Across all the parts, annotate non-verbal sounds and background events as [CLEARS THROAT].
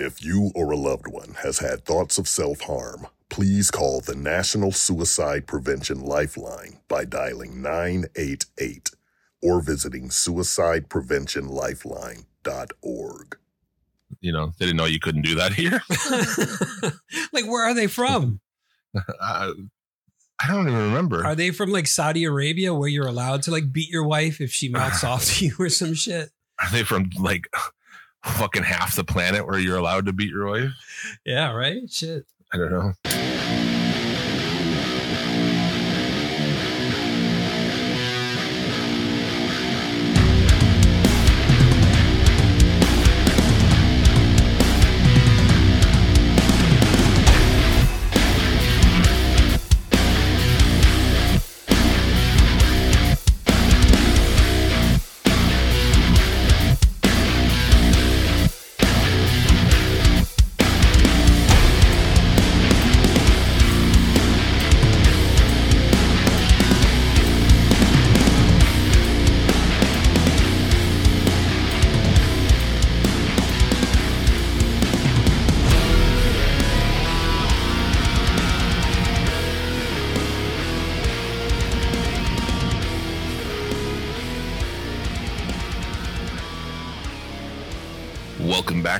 If you or a loved one has had thoughts of self harm, please call the National Suicide Prevention Lifeline by dialing 988 or visiting suicidepreventionlifeline.org. You know, they didn't know you couldn't do that here. [LAUGHS] [LAUGHS] like, where are they from? [LAUGHS] I, I don't even remember. Are they from like Saudi Arabia where you're allowed to like beat your wife if she mouths [SIGHS] off to you or some shit? Are they from like fucking half the planet where you're allowed to beat your wife? Yeah, right? Shit. I don't know.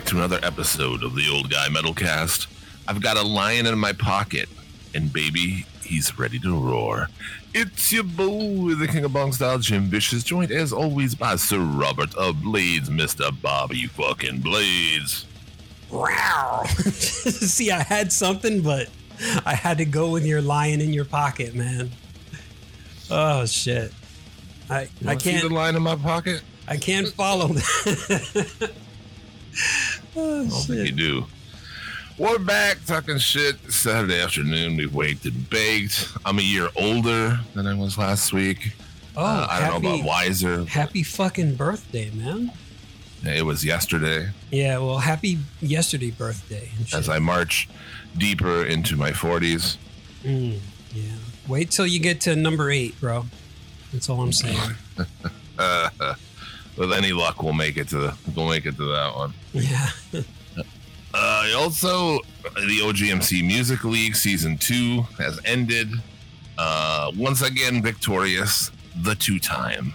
To another episode of the Old Guy Metalcast. I've got a lion in my pocket, and baby, he's ready to roar. It's your boy, the King of Bong Style, Jim Vicious, joined as always by Sir Robert of Blades, Mr. Bobby fucking Blades. Wow. [LAUGHS] See, I had something, but I had to go with your lion in your pocket, man. Oh shit. I I Wanna see can't the lion in my pocket. I can't follow that. [LAUGHS] oh, I don't think you do. We're back talking shit. Saturday afternoon, we waked and baked. I'm a year older than I was last week. Oh, Uh, I don't know about wiser. happy fucking birthday, man. It was yesterday Yeah, well, happy yesterday birthday. as I march deeper into my 40s. Mm, yeah. Wait till you get to number eight, bro. That's all I'm saying. [LAUGHS] [LAUGHS] With any luck, we'll make it to the, we'll make it to that one. Yeah. [LAUGHS] Uh, also, the OGMC Music League season two has ended. Uh, once again, victorious, the two time.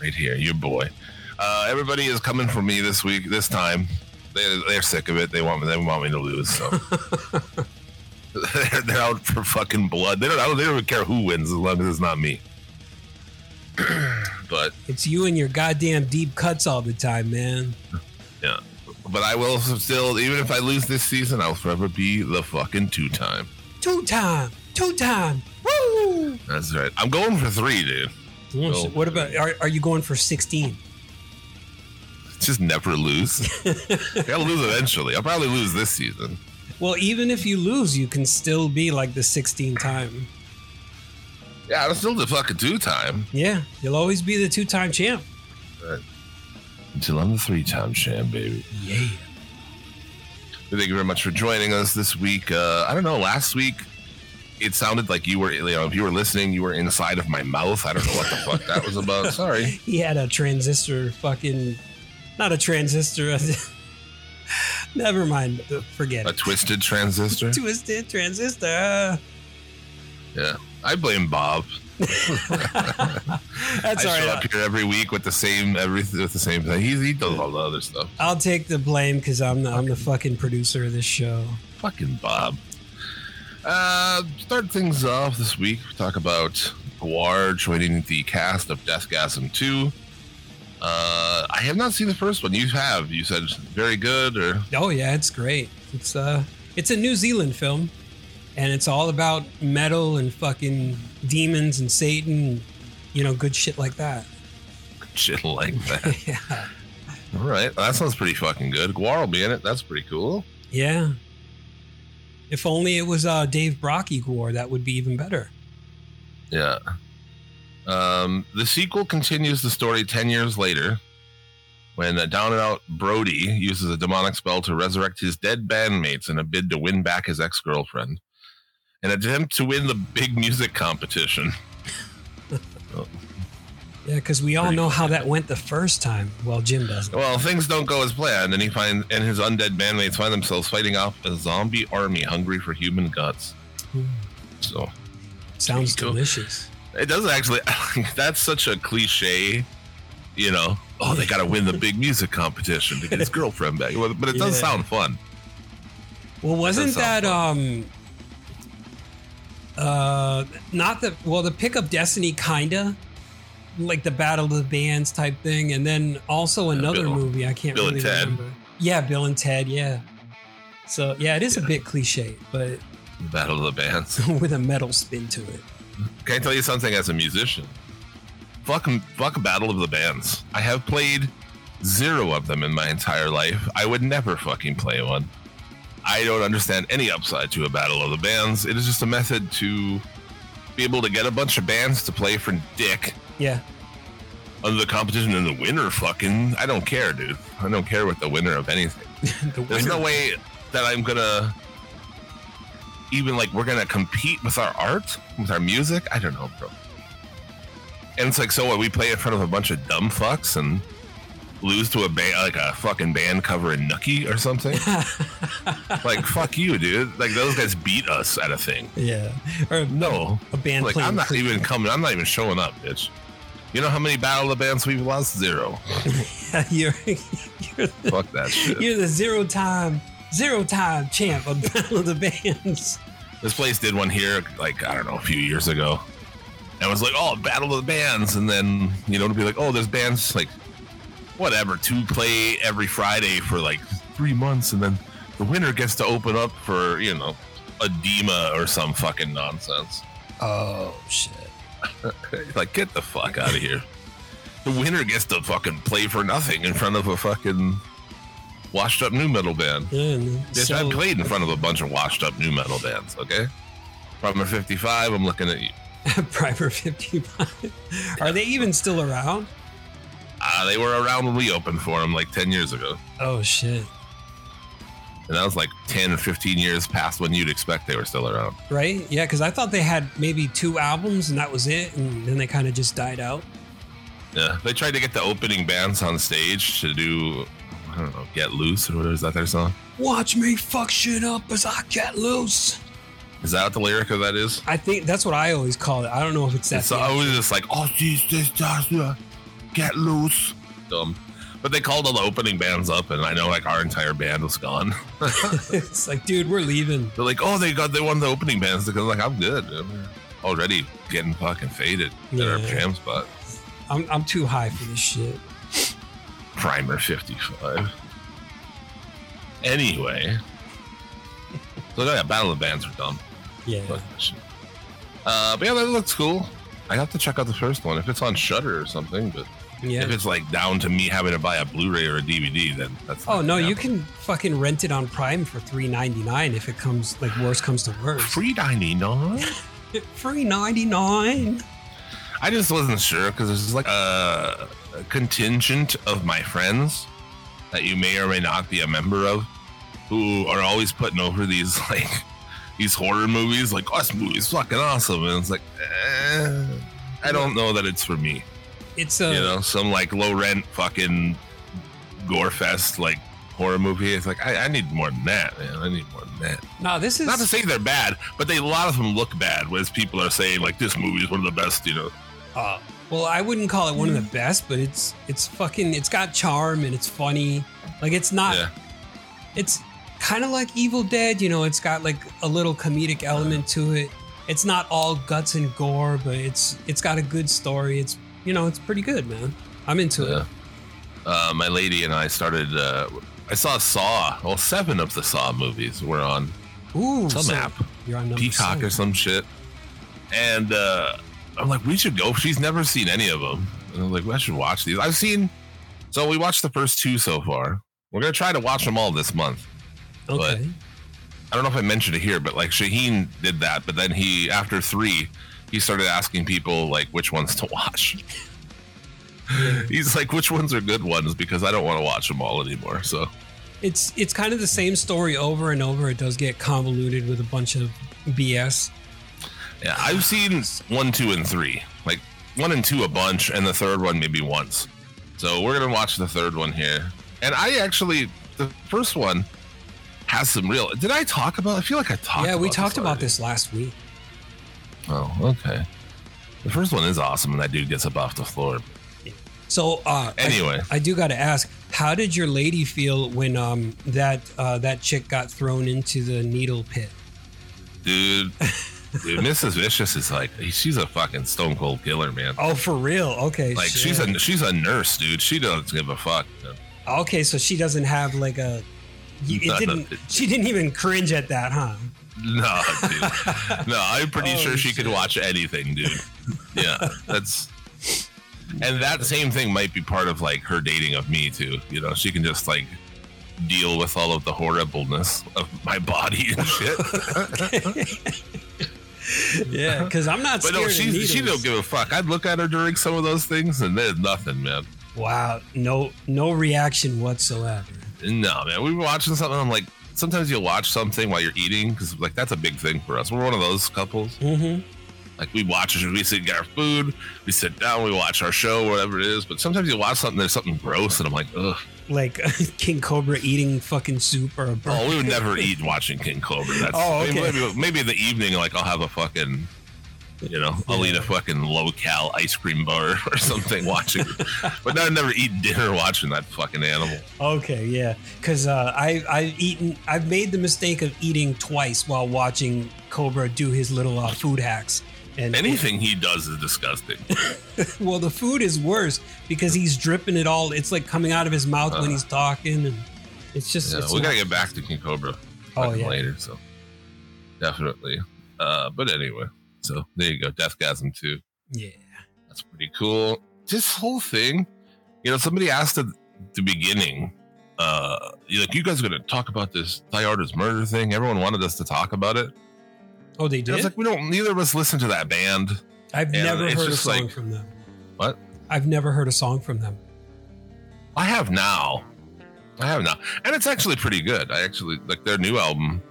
Right here, your boy. Uh, everybody is coming for me this week. This time, they, they're sick of it. They want me. They want me to lose. So they're, [LAUGHS] [LAUGHS] they're out for fucking blood. They don't. I don't. They don't even care who wins as long as it's not me. [CLEARS THROAT] but It's you and your goddamn deep cuts all the time, man. Yeah. But I will still, even if I lose this season, I'll forever be the fucking two time. Two time. Two time. Woo! That's right. I'm going for three, dude. Oh. What about, are, are you going for 16? Just never lose. [LAUGHS] I gotta lose eventually. I'll probably lose this season. Well, even if you lose, you can still be like the 16 time. Yeah, I'm still the fucking two time. Yeah, you'll always be the two time champ. Right. Until I'm the three time champ, baby. Yeah. Thank you very much for joining us this week. Uh, I don't know, last week it sounded like you were, you know, if you were listening, you were inside of my mouth. I don't know what the fuck that was about. [LAUGHS] Sorry. He had a transistor fucking, not a transistor. [LAUGHS] Never mind. Forget A it. A twisted transistor. [LAUGHS] Twisted transistor. Yeah. I blame Bob. [LAUGHS] That's I all show right. up here every week with the same everything with the same thing. He, he does all the other stuff. I'll take the blame because I'm the, I'm the fucking producer of this show. Fucking Bob. Uh, start things off this week. Talk about Gwar joining the cast of Deathgasm 2. Uh, I have not seen the first one. You have. You said very good, or Oh yeah, it's great. It's uh, it's a New Zealand film, and it's all about metal and fucking demons and Satan, and, you know, good shit like that. Good shit like [LAUGHS] that. yeah. all right, that sounds pretty fucking good. Gwar will be in it. That's pretty cool. Yeah. If only it was uh, Dave Brockie Gwar, that would be even better. Yeah. Um, the sequel continues the story 10 years later when a down and out Brody uses a demonic spell to resurrect his dead bandmates in a bid to win back his ex girlfriend. An attempt to win the big music competition. [LAUGHS] Yeah, because we all Pretty know how that went the first time. Well, Jim doesn't. Well, things don't go as planned, and he finds and his undead bandmates find themselves fighting off a zombie army hungry for human guts. So Sounds delicious. it does actually. [LAUGHS] That's such a cliche, you know. Oh, they got to win the big music competition to get his [LAUGHS] girlfriend back. But it does Yeah. sound fun. Well, wasn't that um uh not the well the pickup Destiny kinda like the Battle of the Bands type thing, and then also another Bill- movie I can't Bill really remember. Yeah, Bill and Ted. Yeah. So yeah, it is a bit cliche, but Battle of the Bands. [LAUGHS] with a metal spin to it. Can I tell you something as a musician? Fuck, fuck Battle of the Bands. I have played zero of them in my entire life. I would never fucking play one. I don't understand any upside to a Battle of the Bands. It is just a method to be able to get a bunch of bands to play for dick Yeah. under the competition and the winner fucking I don't care, dude. I don't care what the winner of anything. [LAUGHS] the There's no way that I'm gonna even like we're gonna compete with our art, with our music. I don't know, bro. And it's like, so what? We play in front of a bunch of dumb fucks and lose to a band, like a fucking band covering Nucky or something. [LAUGHS] like, fuck you, dude. Like those guys beat us at a thing. Yeah. Or No, a band like I'm not even coming. I'm not even showing up, bitch. You know how many battle of the bands we've lost? Zero. [LAUGHS] you're you're the, Fuck that shit. you're the zero time zero time champ of Battle of the Bands. This place did one here, like I don't know, a few years ago, and it was like, "Oh, battle of the bands," and then you know to be like, "Oh, there's bands like whatever to play every Friday for like three months, and then the winner gets to open up for you know Adema or some fucking nonsense." Oh shit. [LAUGHS] like, get the fuck out of here. The winner gets to fucking play for nothing in front of a fucking washed up new metal band. Yeah, no. So- I played in front of a bunch of washed up new metal bands, okay? Primer 55, I'm looking at you. [LAUGHS] Primer 55. Are they even still around? Uh, they were around when we opened for them like 10 years ago. Oh shit. And that was like 10 or 15 years past when you'd expect they were still around. Right? Yeah, because I thought they had maybe two albums and that was it, and then they kind of just died out. Yeah. They tried to get the opening bands on stage to do, I don't know, Get Loose or whatever. Is that their song? Watch me fuck shit up as I get loose. Is that what the lyric of that is? I think that's what I always call it. I don't know if it's that. It's always just like, oh, jeez, this uh, get loose. Dumb. But they called all the opening bands up, and I know like our entire band was gone. [LAUGHS] it's like, dude, we're leaving. They're like, oh, they got they won the opening bands because like I'm good. I'm already getting fucking faded at our Yeah. jam spot. I'm, I'm too high for this shit. Primer 55. Anyway, so yeah, Battle of the Bands are dumb. Yeah. Fuck. Uh, but yeah, that looks cool. I have to check out the first one if it's on Shudder or something. But Yeah. if it's like down to me having to buy a Blu-ray or a DVD, then that's. Oh no, you can fucking rent it on Prime for three ninety nine if it comes like worst comes to worst. free ninety nine. [LAUGHS] Free ninety nine. I just wasn't sure because there's like a, a contingent of my friends that you may or may not be a member of who are always putting over these [LAUGHS] like these horror movies like oh this movie's fucking awesome and it's like eh, I don't know that it's for me It's a you know some like low rent fucking gore fest like horror movie it's like I, I need more than that man I need more than that no. This is not to say they're bad but they a lot of them look bad whereas people are saying like this movie is one of the best you know Uh, well, I wouldn't call it one of the best, but it's it's fucking it's got charm and it's funny. Like it's not. yeah It's kind of like Evil Dead, you know. It's got like a little comedic element to it. It's not all guts and gore, but it's it's got a good story. It's you know it's pretty good, man. I'm into Yeah. it. uh, my lady and I started. Uh, I saw Saw. Well, seven of the Saw movies were on Ooh, some so app, You're on Peacock seven. or some shit. And uh, I'm like, we should go. She's never seen any of them. And I'm like, I should watch these. I've seen. So we watched the first two so far. We're gonna try to watch them all this month. Okay. I don't know if I mentioned it here, but like Shaheen did that, but then he after three, he started asking people like which ones to [LAUGHS] watch. He's like, which ones are good ones because I don't want to watch them all anymore. So It's it's kind of the same story over and over. It does get convoluted with a bunch of BS. Yeah, I've seen one, two, and three. Like one and two a bunch, and the third one maybe once. So we're gonna watch the third one here. And I actually, the first one has some real. Did I talk about? I feel like I talked. yeah, we talked about this last week. Oh, okay. The first one is awesome, and that dude gets up off the floor. So uh, Anyway. I, do got to ask, how did your lady feel when um that uh, that chick got thrown into the needle pit? Dude, dude, [LAUGHS] Mrs. Vicious is like she's a fucking stone cold killer, man. Oh, for real? Okay. Like shit. she's a she's a nurse, dude. She doesn't give a fuck. okay. So she doesn't have like a. It No, no, didn't. it- She didn't even cringe at that, huh? [LAUGHS] No, dude. No, I'm pretty Oh, sure she could watch anything, dude. [LAUGHS] Yeah, that's. And that same thing might be part of like her dating of me too. You know, she can just like deal with all of the horribleness of my body and [LAUGHS] shit. Yeah, because I'm not but no, she she don't give a fuck. I'd look at her during some of those things, and there's nothing, man. Wow, no, no reaction whatsoever. No, man. We were watching something. I'm like, sometimes you'll watch something while you're eating because like that's a big thing for us. We're one of those couples. Mm-hmm. Like we watch, we sit, get our food, we sit down, we watch our show, whatever it is. But sometimes you watch something, there's something gross, and I'm like, ugh. Like [LAUGHS] King Cobra eating fucking soup or a burger. Oh, we would never [LAUGHS] eat watching King Cobra. That's Oh, okay. maybe, maybe in the evening, like I'll have a fucking, you know, I'll eat a fucking low cal ice cream bar [LAUGHS] or something watching. [LAUGHS] but I'd never eat dinner watching that fucking animal. Okay, yeah, because uh, I I've eaten I've made the mistake of eating twice while watching Cobra do his little uh, food hacks. And Anything he does is disgusting. [LAUGHS] well, the food is worse because he's dripping it all. It's like coming out of his mouth when he's talking, and it's just. Uh. Yeah, it's we gotta get back to King Cobra Oh, yeah. later. So definitely. Uh, but anyway, so there you go, Deathgasm too. Yeah. That's pretty cool. This whole thing, you know, somebody asked at the beginning, uh, you- like, you guys are gonna talk about this Artist murder thing. Everyone wanted us to talk about it. Oh, they And I was did. like, we don't. Neither of us listen to that band. I've never heard a song like- from them. What? I've never heard a song from them. I have now. I have now, and it's actually pretty good. I actually like their new album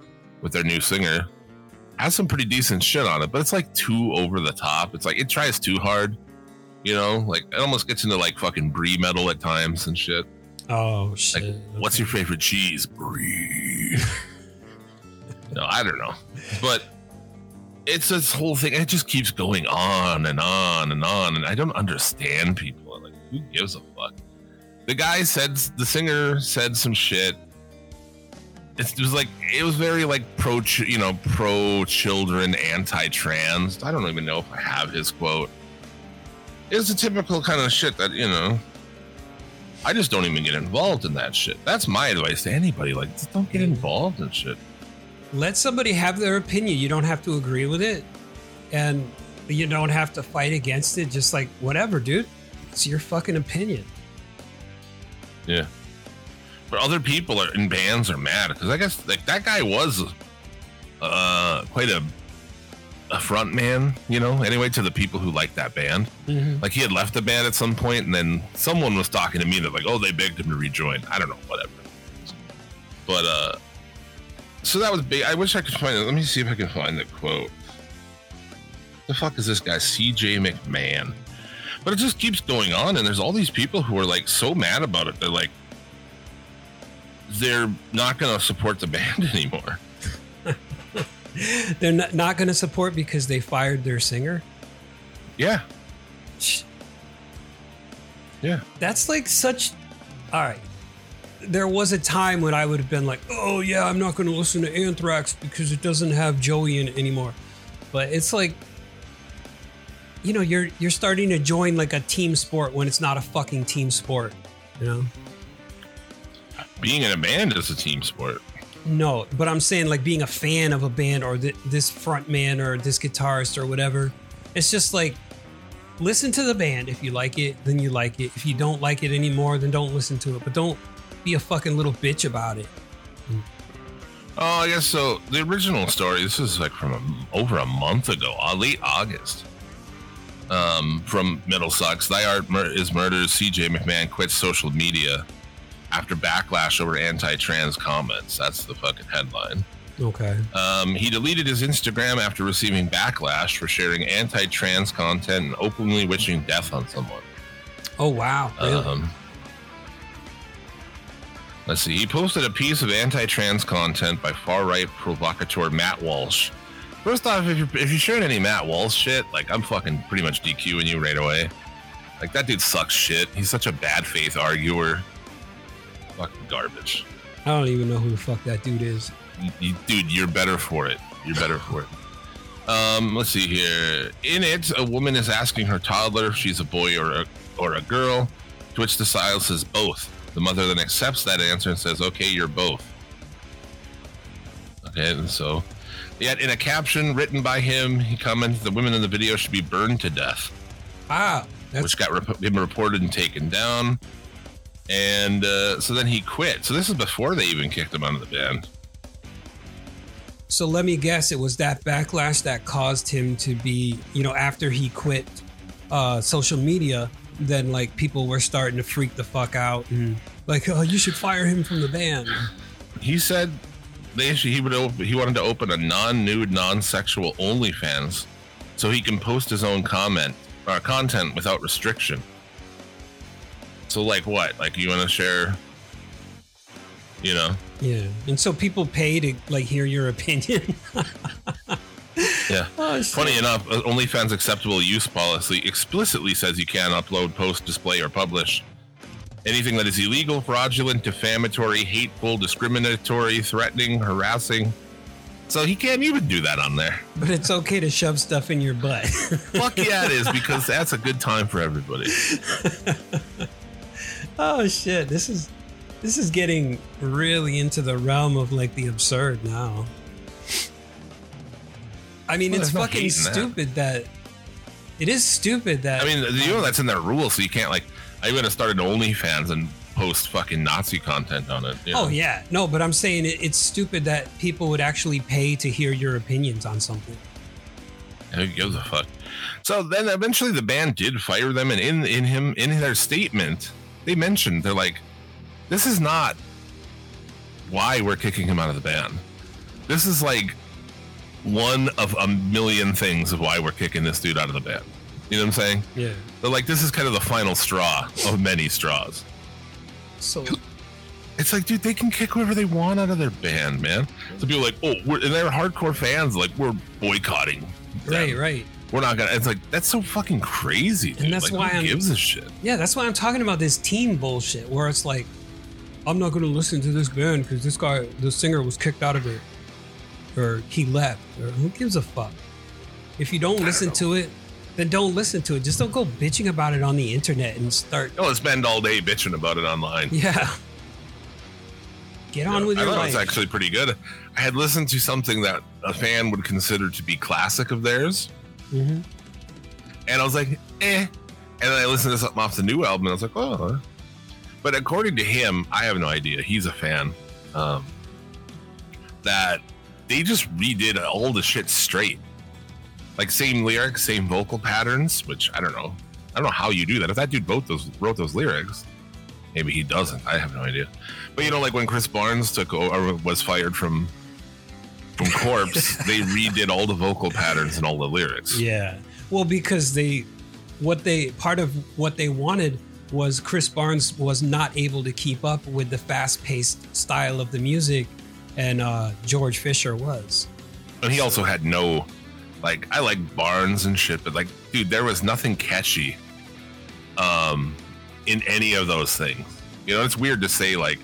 with their new singer has some pretty decent shit on it, but it's like too over the top. It's like it tries too hard. You know, like it almost gets into like fucking brie metal at times and shit. Oh shit! Like, what's your favorite cheese? Brie. [LAUGHS] no, I don't know, but it's this whole thing. It just keeps going on and on and on, and I don't understand people. Like, who gives a fuck? The guy said the singer said some shit. It was like it was very like pro, you know, pro children, anti trans. I don't even know if I have his quote. It's a typical kind of shit that you know. I just don't even get involved in that shit. That's my advice to anybody. Like, just don't get involved in shit. Let somebody have their opinion. You don't have to agree with it, and you don't have to fight against it. Just like whatever, dude. It's your fucking opinion. Yeah. But other people are in bands are mad because I guess like that guy was uh quite a a front man, you know, anyway, to the people who like that band. Mhm. Like he had left the band at some point and then someone was talking to me that like, oh, they begged him to rejoin. I don't know, whatever. But uh so that was big. I wish I could find it. Let me see if I can find the quote. The fuck is this guy? CJ McMahon. But it just keeps going on, and there's all these people who are like so mad about it. They're like, they're not going to support the band [LAUGHS] anymore. They're not, not going to support because they fired their singer. Yeah, yeah. That's like such. All right. There was a time when I would have been like, "Oh yeah, I'm not going to listen to Anthrax because it doesn't have Joey in it anymore." But it's like, you know, you're you're starting to join like a team sport when it's not a fucking team sport. You know? Being in a band is a team sport. No, but I'm saying like being a fan of a band or th- this front man or this guitarist or whatever. It's just like listen to the band if you like it, then you like it. If you don't like it anymore, then don't listen to it. But don't be a fucking little bitch about it. Oh, I guess so. The original story. This is like from a, over a month ago, uh, late August. Um, from Metal Sucks, Thy Art Mur- is murdered. CJ McMahon quits social media after backlash over anti-trans comments. That's the fucking headline. Okay. Um, he deleted his Instagram after receiving backlash for sharing anti-trans content and openly wishing death on someone. Oh wow. Really? Um, let's see. He posted a piece of anti-trans content by far-right provocateur Matt Walsh. First off, if you're, if you're sharing any Matt Walsh shit, like I'm fucking pretty much DQing you right away. Like that dude sucks shit. He's such a bad faith arguer. Fucking garbage. I don't even know who the fuck that dude is. You- you- dude, you're better for it. You're better for it. Um, let's see here. In it, a woman is asking her toddler if she's a boy or a, or a girl, to which the child says both. The mother then accepts that answer and says, "Okay, you're both." Okay, and so, yet in a caption written by him, he comments, "The women in the video should be burned to death." Ah, which got rep- him reported and taken down. And uh, so then he quit. So this is before they even kicked him out of the band. so. Let me guess. It was that backlash that caused him to be, you know, after he quit uh, social media. Then like people were starting to freak the fuck out and like, oh, you should fire him from the band. He said they should, he would op- he wanted to open a non-nude, non-sexual OnlyFans, so he can post his own comment or content without restriction. So like what? Like you want to share? You know? Yeah, and so people pay to like hear your opinion. [LAUGHS] Yeah. oh. Funny enough, uh, OnlyFans acceptable use policy explicitly says you can't upload, post, display, or publish anything that is illegal, fraudulent, defamatory, hateful, discriminatory, threatening, harassing. So he can't even do that on there. But it's okay to shove stuff in your butt. [LAUGHS] Fuck yeah, it is because that's a good time for everybody. [LAUGHS] oh shit, this is this is getting really into the realm of like the absurd now. I mean, Well, it's fucking hate that. stupid that it is stupid that I mean, you know that's in their rules, so you can't like. I have started OnlyFans and post fucking Nazi content on it. you oh, know? Oh yeah, no, but I'm saying it, it's stupid that people would actually pay to hear your opinions on something. Who gives a fuck? So then eventually the band did fire them, and in in him in their statement, they mentioned they're like, "This is not why we're kicking him out of the band. This is like one of a million things of why we're kicking this dude out of the band." You know what I'm saying? Yeah. They're like, "This is kind of the final straw of many straws." So It's like, dude, they can kick whoever they want out of their band, man. So people are like, oh, we're, and they're hardcore fans. Like, we're boycotting. them. right, right. We're not gonna. It's like that's so fucking crazy, dude. that's like, why who I'm- gives a shit. Yeah, that's why I'm talking about this team bullshit where it's like, I'm not to listen to this band because this guy, the singer, was kicked out of it, or he left, or who gives a fuck? If you don't listen to it, then don't listen to it. Just don't go bitching about it on the internet and start. Oh, spend all day bitching about it online. [LAUGHS] Yeah. Get on with I your thought it life. was actually pretty good. I had listened to something that a fan would consider to be classic of theirs, Mhm. and I was like, eh. And then I listened to something off the new album, and I was like, oh. But according to him, I have no idea. He's a fan. Um, that they just redid all the shit straight, like same lyrics, same vocal patterns. Which I don't know. I don't know how you do that. If that dude wrote those wrote those lyrics, maybe he doesn't. I have no idea. But you know, like when Chris Barnes took over, was fired from Corpse, they redid all the vocal patterns and all the lyrics. Yeah. Well, because they, what they, part of what they wanted was Chris Barnes was not able to keep up with the fast paced style of the music, and uh, George Fisher was. And he also had no, like, I like Barnes and shit, but like, dude, there was nothing catchy, um, in any of those things. You know, it's weird to say like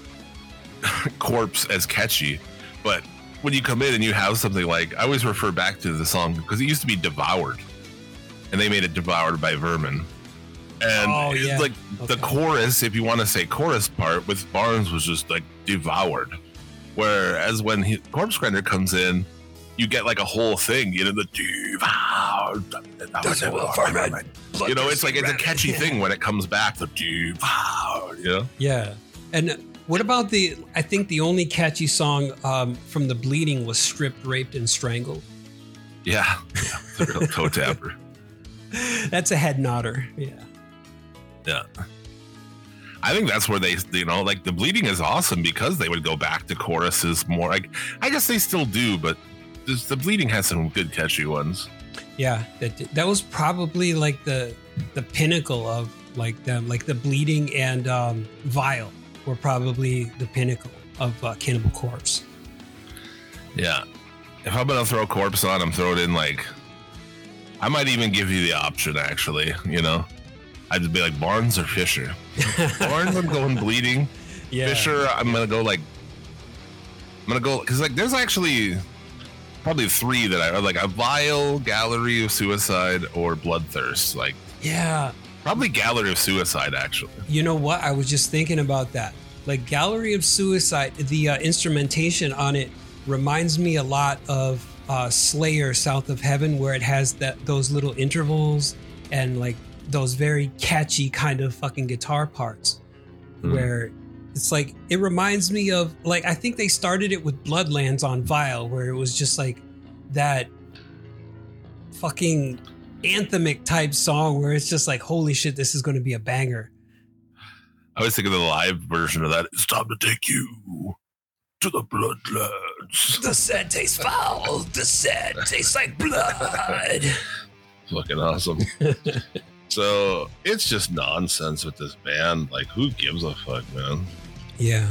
[LAUGHS] Corpse as catchy, but when you come in and you have something like, I always refer back to the song because it used to be Devoured, and they made it Devoured by Vermin. And Oh, it's yeah. like the chorus, if you want to say chorus part with Barnes was just like devoured. Whereas when he, Corpse Grinder comes in, you get like a whole thing, you know, the devoured. You know, it's like it's a catchy thing when it comes back, the devoured, you know? Yeah. And what about the? I think the only catchy song um, from the Bleeding was "Stripped, Raped, and Strangled." Yeah. yeah it's a real toe tapper. [LAUGHS] That's a head nodder. Yeah. Yeah. I think that's where they, you know, like the bleeding is awesome because they would go back to choruses more. Like, I guess they still do, but the bleeding has some good catchy ones. Yeah, that that was probably like the the pinnacle of like them, like the bleeding and um, vile were probably the pinnacle of uh, Cannibal Corpse. Yeah. If I'm gonna throw corpse on, I'm throwing in like. I might even give you the option, actually. You know, I'd just be like Barnes or Fisher. [LAUGHS] Barnes, I'm going bleeding. Yeah, Fisher, I'm gonna go like. I'm gonna go because like there's actually probably three that I like a vile gallery of suicide or bloodthirst. Like yeah. Probably gallery of suicide actually. You know what? I was just thinking about that. Like Gallery of Suicide, the uh, instrumentation on it reminds me a lot of uh, Slayer South of Heaven, where it has that those little intervals and like those very catchy kind of fucking guitar parts, Hmm. where it's like it reminds me of like I think they started it with Bloodlands on Vile, where it was just like that fucking anthemic type song where it's just like holy shit, this is going to be a banger. I was thinking of the live version of that. It's time to take you to the bloodlands. The scent tastes foul. The scent tastes like blood. [LAUGHS] Fucking awesome. [LAUGHS] so it's just nonsense with this band. Like, who gives a fuck, man? Yeah.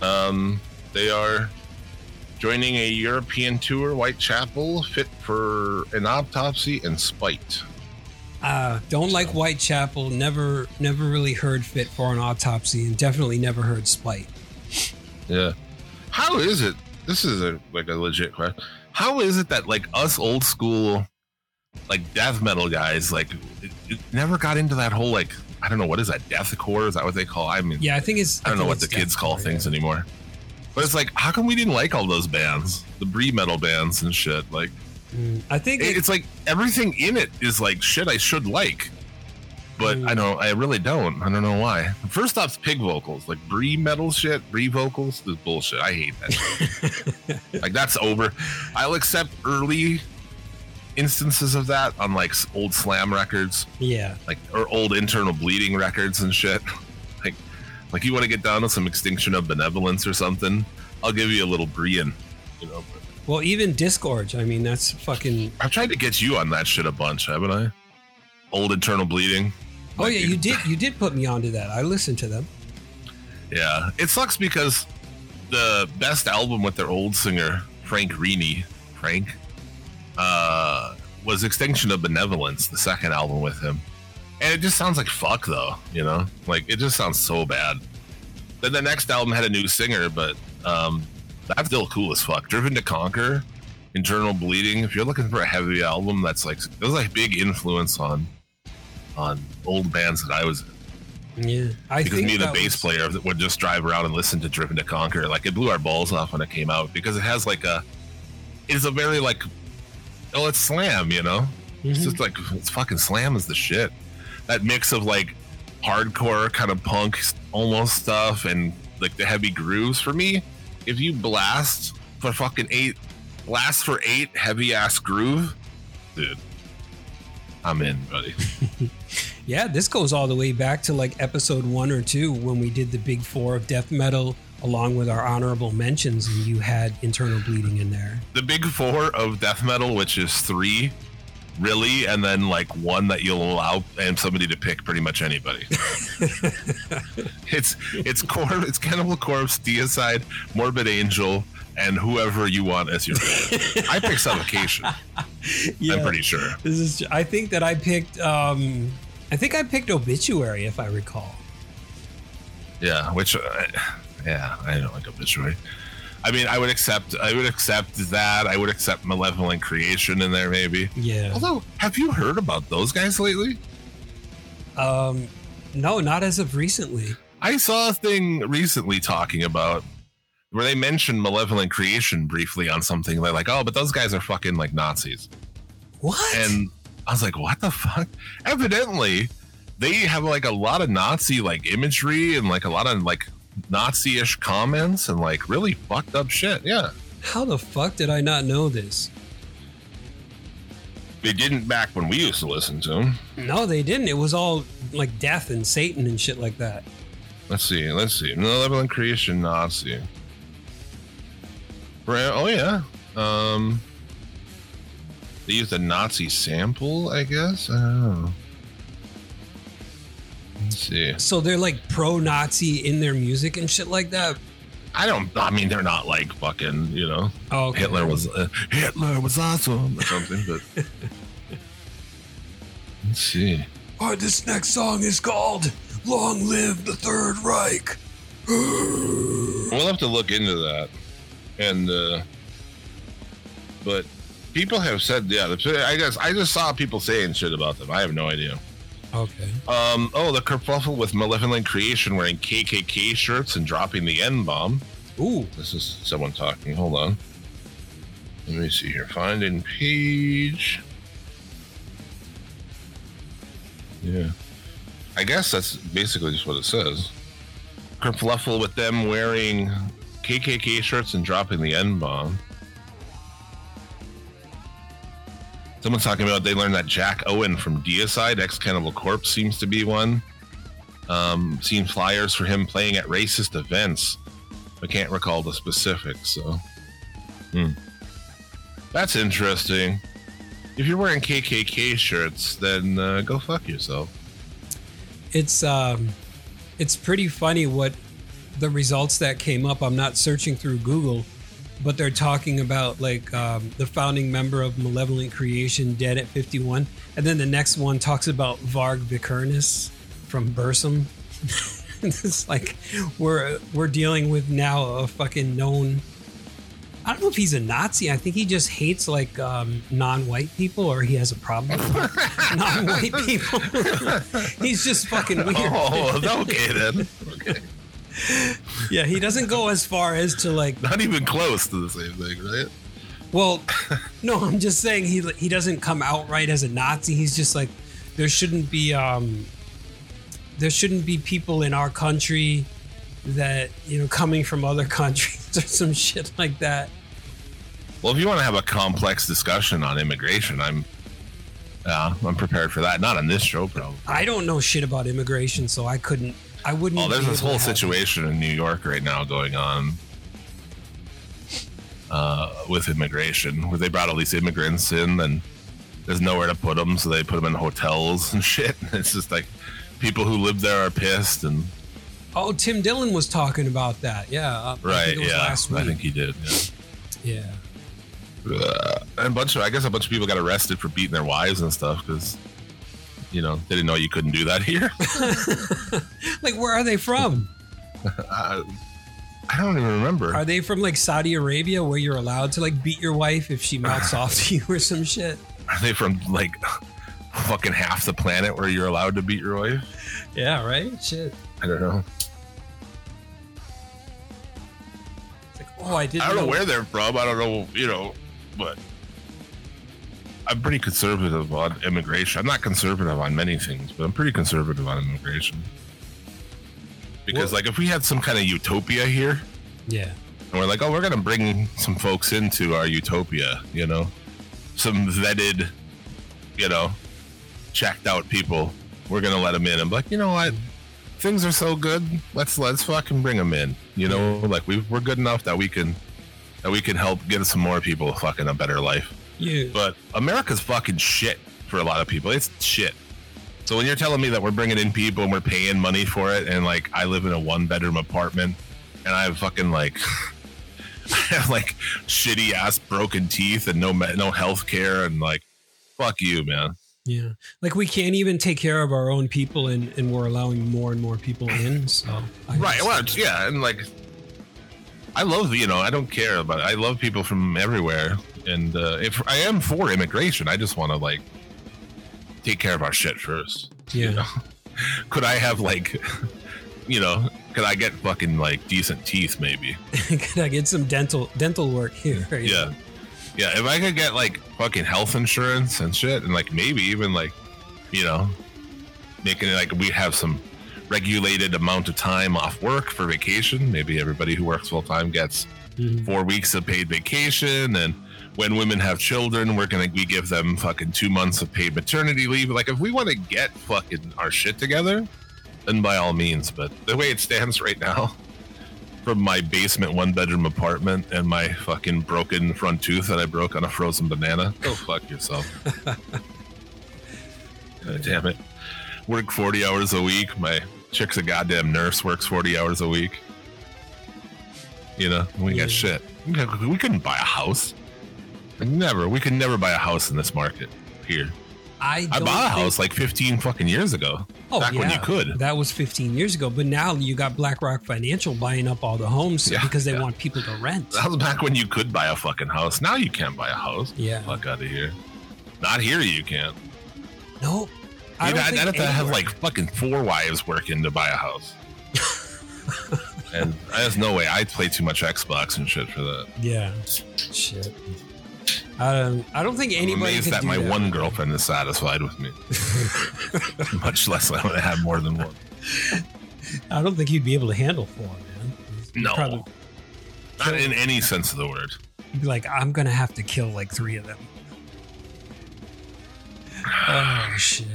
Um, they are joining a European tour, Whitechapel, fit for an autopsy and spite. Uh, don't like Whitechapel. Never, never really heard Fit for an Autopsy, and definitely never heard Spite. Yeah. How is it? This is a like a legit question. How is it that like us old school, like death metal guys, like it, it never got into that whole like I don't know what is that deathcore? Is that what they call? I mean, Yeah, I think it's. I don't know what the kids call things yeah. anymore. But it's like, how come we didn't like all those bands, the brie metal bands and shit? Like, Mm, I think it- it, it's like everything in it is like shit I should like, but Mm. I don't. I really don't. I don't know why. First off, pig vocals, like brie metal shit, brie vocals is bullshit. I hate that. [LAUGHS] like that's over. I'll accept early instances of that on like old slam records, yeah, like or old internal bleeding records and shit. Like, you want to get down to some extinction of benevolence or something. I'll give you a little Brian, you know. But well, even Disgorge. I mean, that's fucking. I've tried to get you on that shit a bunch, haven't I? Old internal bleeding. Oh Like, yeah, you did. [LAUGHS] You did put me onto that. I listened to them. Yeah, it sucks because the best album with their old singer Frank Rini, Frank, uh, was Extinction of Benevolence, the second album with him, and it just sounds like fuck though, you know, like it just sounds so bad. Then the next album had a new singer, but um, that's still cool as fuck. Driven to Conquer, Internal Bleeding. If you're looking for a heavy album, that's like it was like big influence on on old bands that I was Yeah, I because think me, the bass was- player, would just drive around and listen to Driven to Conquer. Like it blew our balls off when it came out because it has like a, it's a very like, oh, it's slam, you know. It's Mhm. just like it's fucking slam is the shit. That mix of like hardcore kind of punk almost stuff and like the heavy grooves for me. If you blast for fucking eight, blast for eight heavy ass groove, dude, I'm in, buddy. [LAUGHS] Yeah, this goes all the way back to like episode one or two when we did the big four of death metal along with our honorable mentions, and you had internal bleeding in there. the big four of death metal, which is three, really, and then like one that you'll allow and somebody to pick pretty much anybody. [LAUGHS] it's it's core it's Cannibal Corpse, Deicide, Morbid Angel, and whoever you want as your. I pick Suffocation. [LAUGHS] I'm pretty sure. This is. I think that I picked. um I think I picked obituary if I recall. Yeah, which uh, yeah, I don't like obituary. I mean, I would accept I would accept that. I would accept Malevolent Creation in there maybe. Yeah. Although, have you heard about those guys lately? Um, no, not as of recently. I saw a thing recently talking about where they mentioned malevolent creation briefly on something. They're like, oh, but those guys are fucking like Nazis. What? And I was like, what the fuck? Evidently, they have like a lot of Nazi like imagery and like a lot of like Nazi ish comments and like really fucked up shit. Yeah. How the fuck did I not know this? They didn't back when we used to listen to them. No, they didn't. It was all like death and Satan and shit like that. Let's see. Let's see. Malevolent creation Nazi. Oh yeah. Um. They used a Nazi sample, I guess. I don't know. See. So they're like pro-Nazi in their music and shit like that. I don't. I mean, they're not like fucking. You know, Oh, okay. Hitler was uh, Hitler was awesome or something. But [LAUGHS] let's see. Oh, this next song is called "Long Live the Third Reich." [SIGHS] We'll have to look into that. And uh but people have said yeah, I guess I just saw people saying shit about them. I have no idea. Okay. Um oh the kerfuffle with Malevolent Creation wearing KKK shirts and dropping the N bomb. Ooh. This is someone talking. Hold on. Let me see here. Finding page. Yeah. I guess that's basically just what it says. Kerfluffle with them wearing KKK shirts and dropping the N bomb. Someone's talking about they learned that Jack Owen from Deicide, ex Cannibal Corpse, seems to be one. Um, seen flyers for him playing at racist events. I can't recall the specifics, so. Hmm. That's interesting. If you're wearing KKK shirts, then uh, go fuck yourself. It's um, it's pretty funny what the results that came up. I'm not searching through Google, but they're talking about like um, the founding member of Malevolent Creation dead at 51, and then the next one talks about Varg Vikernes from Burzum. [LAUGHS] it's like we're we're dealing with now a fucking known. I don't know if he's a Nazi. I think he just hates like um, non-white people, or he has a problem with [LAUGHS] non-white people. [LAUGHS] he's just fucking weird. Oh, okay then. Okay. Yeah, he doesn't go as far as to like. Not even close to the same thing, right? Well, no, I'm just saying he he doesn't come outright as a Nazi. He's just like there shouldn't be um there shouldn't be people in our country that you know coming from other [LAUGHS] countries or some shit like that. Well, if you want to have a complex discussion on immigration, I'm yeah, I'm prepared for that. Not on this show, probably. I don't know shit about immigration, so I couldn't. I wouldn't. Oh, there's this whole situation in New York right now going on uh, with immigration, where they brought all these immigrants in, and there's nowhere to put them, so they put them in hotels and [LAUGHS] shit. It's just like people who live there are pissed, and Oh, Tim Dillon was talking about that. Yeah, uh, I right, think it was yeah, Last week. I think he did. Yeah. yeah. Uh, and a bunch of, I guess, a bunch of people got arrested for beating their wives and stuff because, you know, they didn't know you couldn't do that here. [LAUGHS] Like, where are they from? [LAUGHS] uh, I don't even remember. Are they from like Saudi Arabia where you're allowed to like beat your wife if she mouths [LAUGHS] off to you or some shit? Are they from like fucking half the planet where you're allowed to beat your wife? Yeah, right? Shit. I don't know. It's like, oh, I didn't I don't know where they're from. I don't know, you know, but I'm pretty conservative on immigration. I'm not conservative on many things, but I'm pretty conservative on immigration. Because, Well- like, if we had some kind of utopia here, Yeah. and we're like, oh, we're gonna bring some folks into our utopia, you know, some vetted, you know, checked out people. We're gonna let them in. I'm like, you know what? Things are so good. Let's let's fucking bring them in. You know, like we we're good enough that we can that we can help get some more people fucking a better life. Yeah. But America's fucking shit for a lot of people. It's shit. So when you're telling me that we're bringing in people and we're paying money for it, and like I live in a one bedroom apartment, and I have fucking like [LAUGHS] I have like shitty ass broken teeth and no me- no health care, and like fuck you, man. Yeah. Like we can't even take care of our own people and, and we're allowing more and more people in. [LAUGHS] So I Right? Well, yeah, and like I love you know I don't care about I love people from everywhere, and uh, if I am for immigration, I just want to like take care of our shit first. yeah. know? [LAUGHS] could I have like, [LAUGHS] you know, could I get fucking like decent teeth maybe? [LAUGHS] Could I get some dental dental work here? you Yeah. know? Yeah, if I could get like fucking health insurance and shit, and like maybe even like, you know, making it like we have some regulated amount of time off work for vacation. Maybe everybody who works full time gets Mhm. four weeks of paid vacation, and when women have children, we're gonna we give them fucking two months of paid maternity leave. Like if we want to get fucking our shit together, then by all means. But the way it stands right now, from my basement one bedroom apartment and my fucking broken front tooth that I broke on a frozen banana, go [LAUGHS] fuck yourself. [LAUGHS] God damn it. Work 40 hours a week. My chick's a goddamn nurse, works 40 hours a week. You know, we Yeah. got shit. We couldn't- we couldn't buy a house. Never. We could never buy a house in this market here. I I bought a house like 15 fucking years ago. Oh, back when you could. That was 15 years ago. But now you got BlackRock Financial buying up all the homes Yeah, because they yeah. want people to rent. That was back when you could buy a fucking house. Now you can't buy a house. Yeah. Fuck out of here. Not here, you can't. No. I don't I'd, I'd have to have like fucking four wives working to buy a house. [LAUGHS] and there's no way. I play too much Xbox and shit for that. Yeah. Shit. I don't, I don't think I'm anybody amazed that do my that. one girlfriend is satisfied with me. [LAUGHS] Much less I would have more than one. I don't think you'd be able to handle four, man. You'd No. Probably Not in any sense of the word. you'd be like, I'm going to have to kill like three of them. Oh, shit.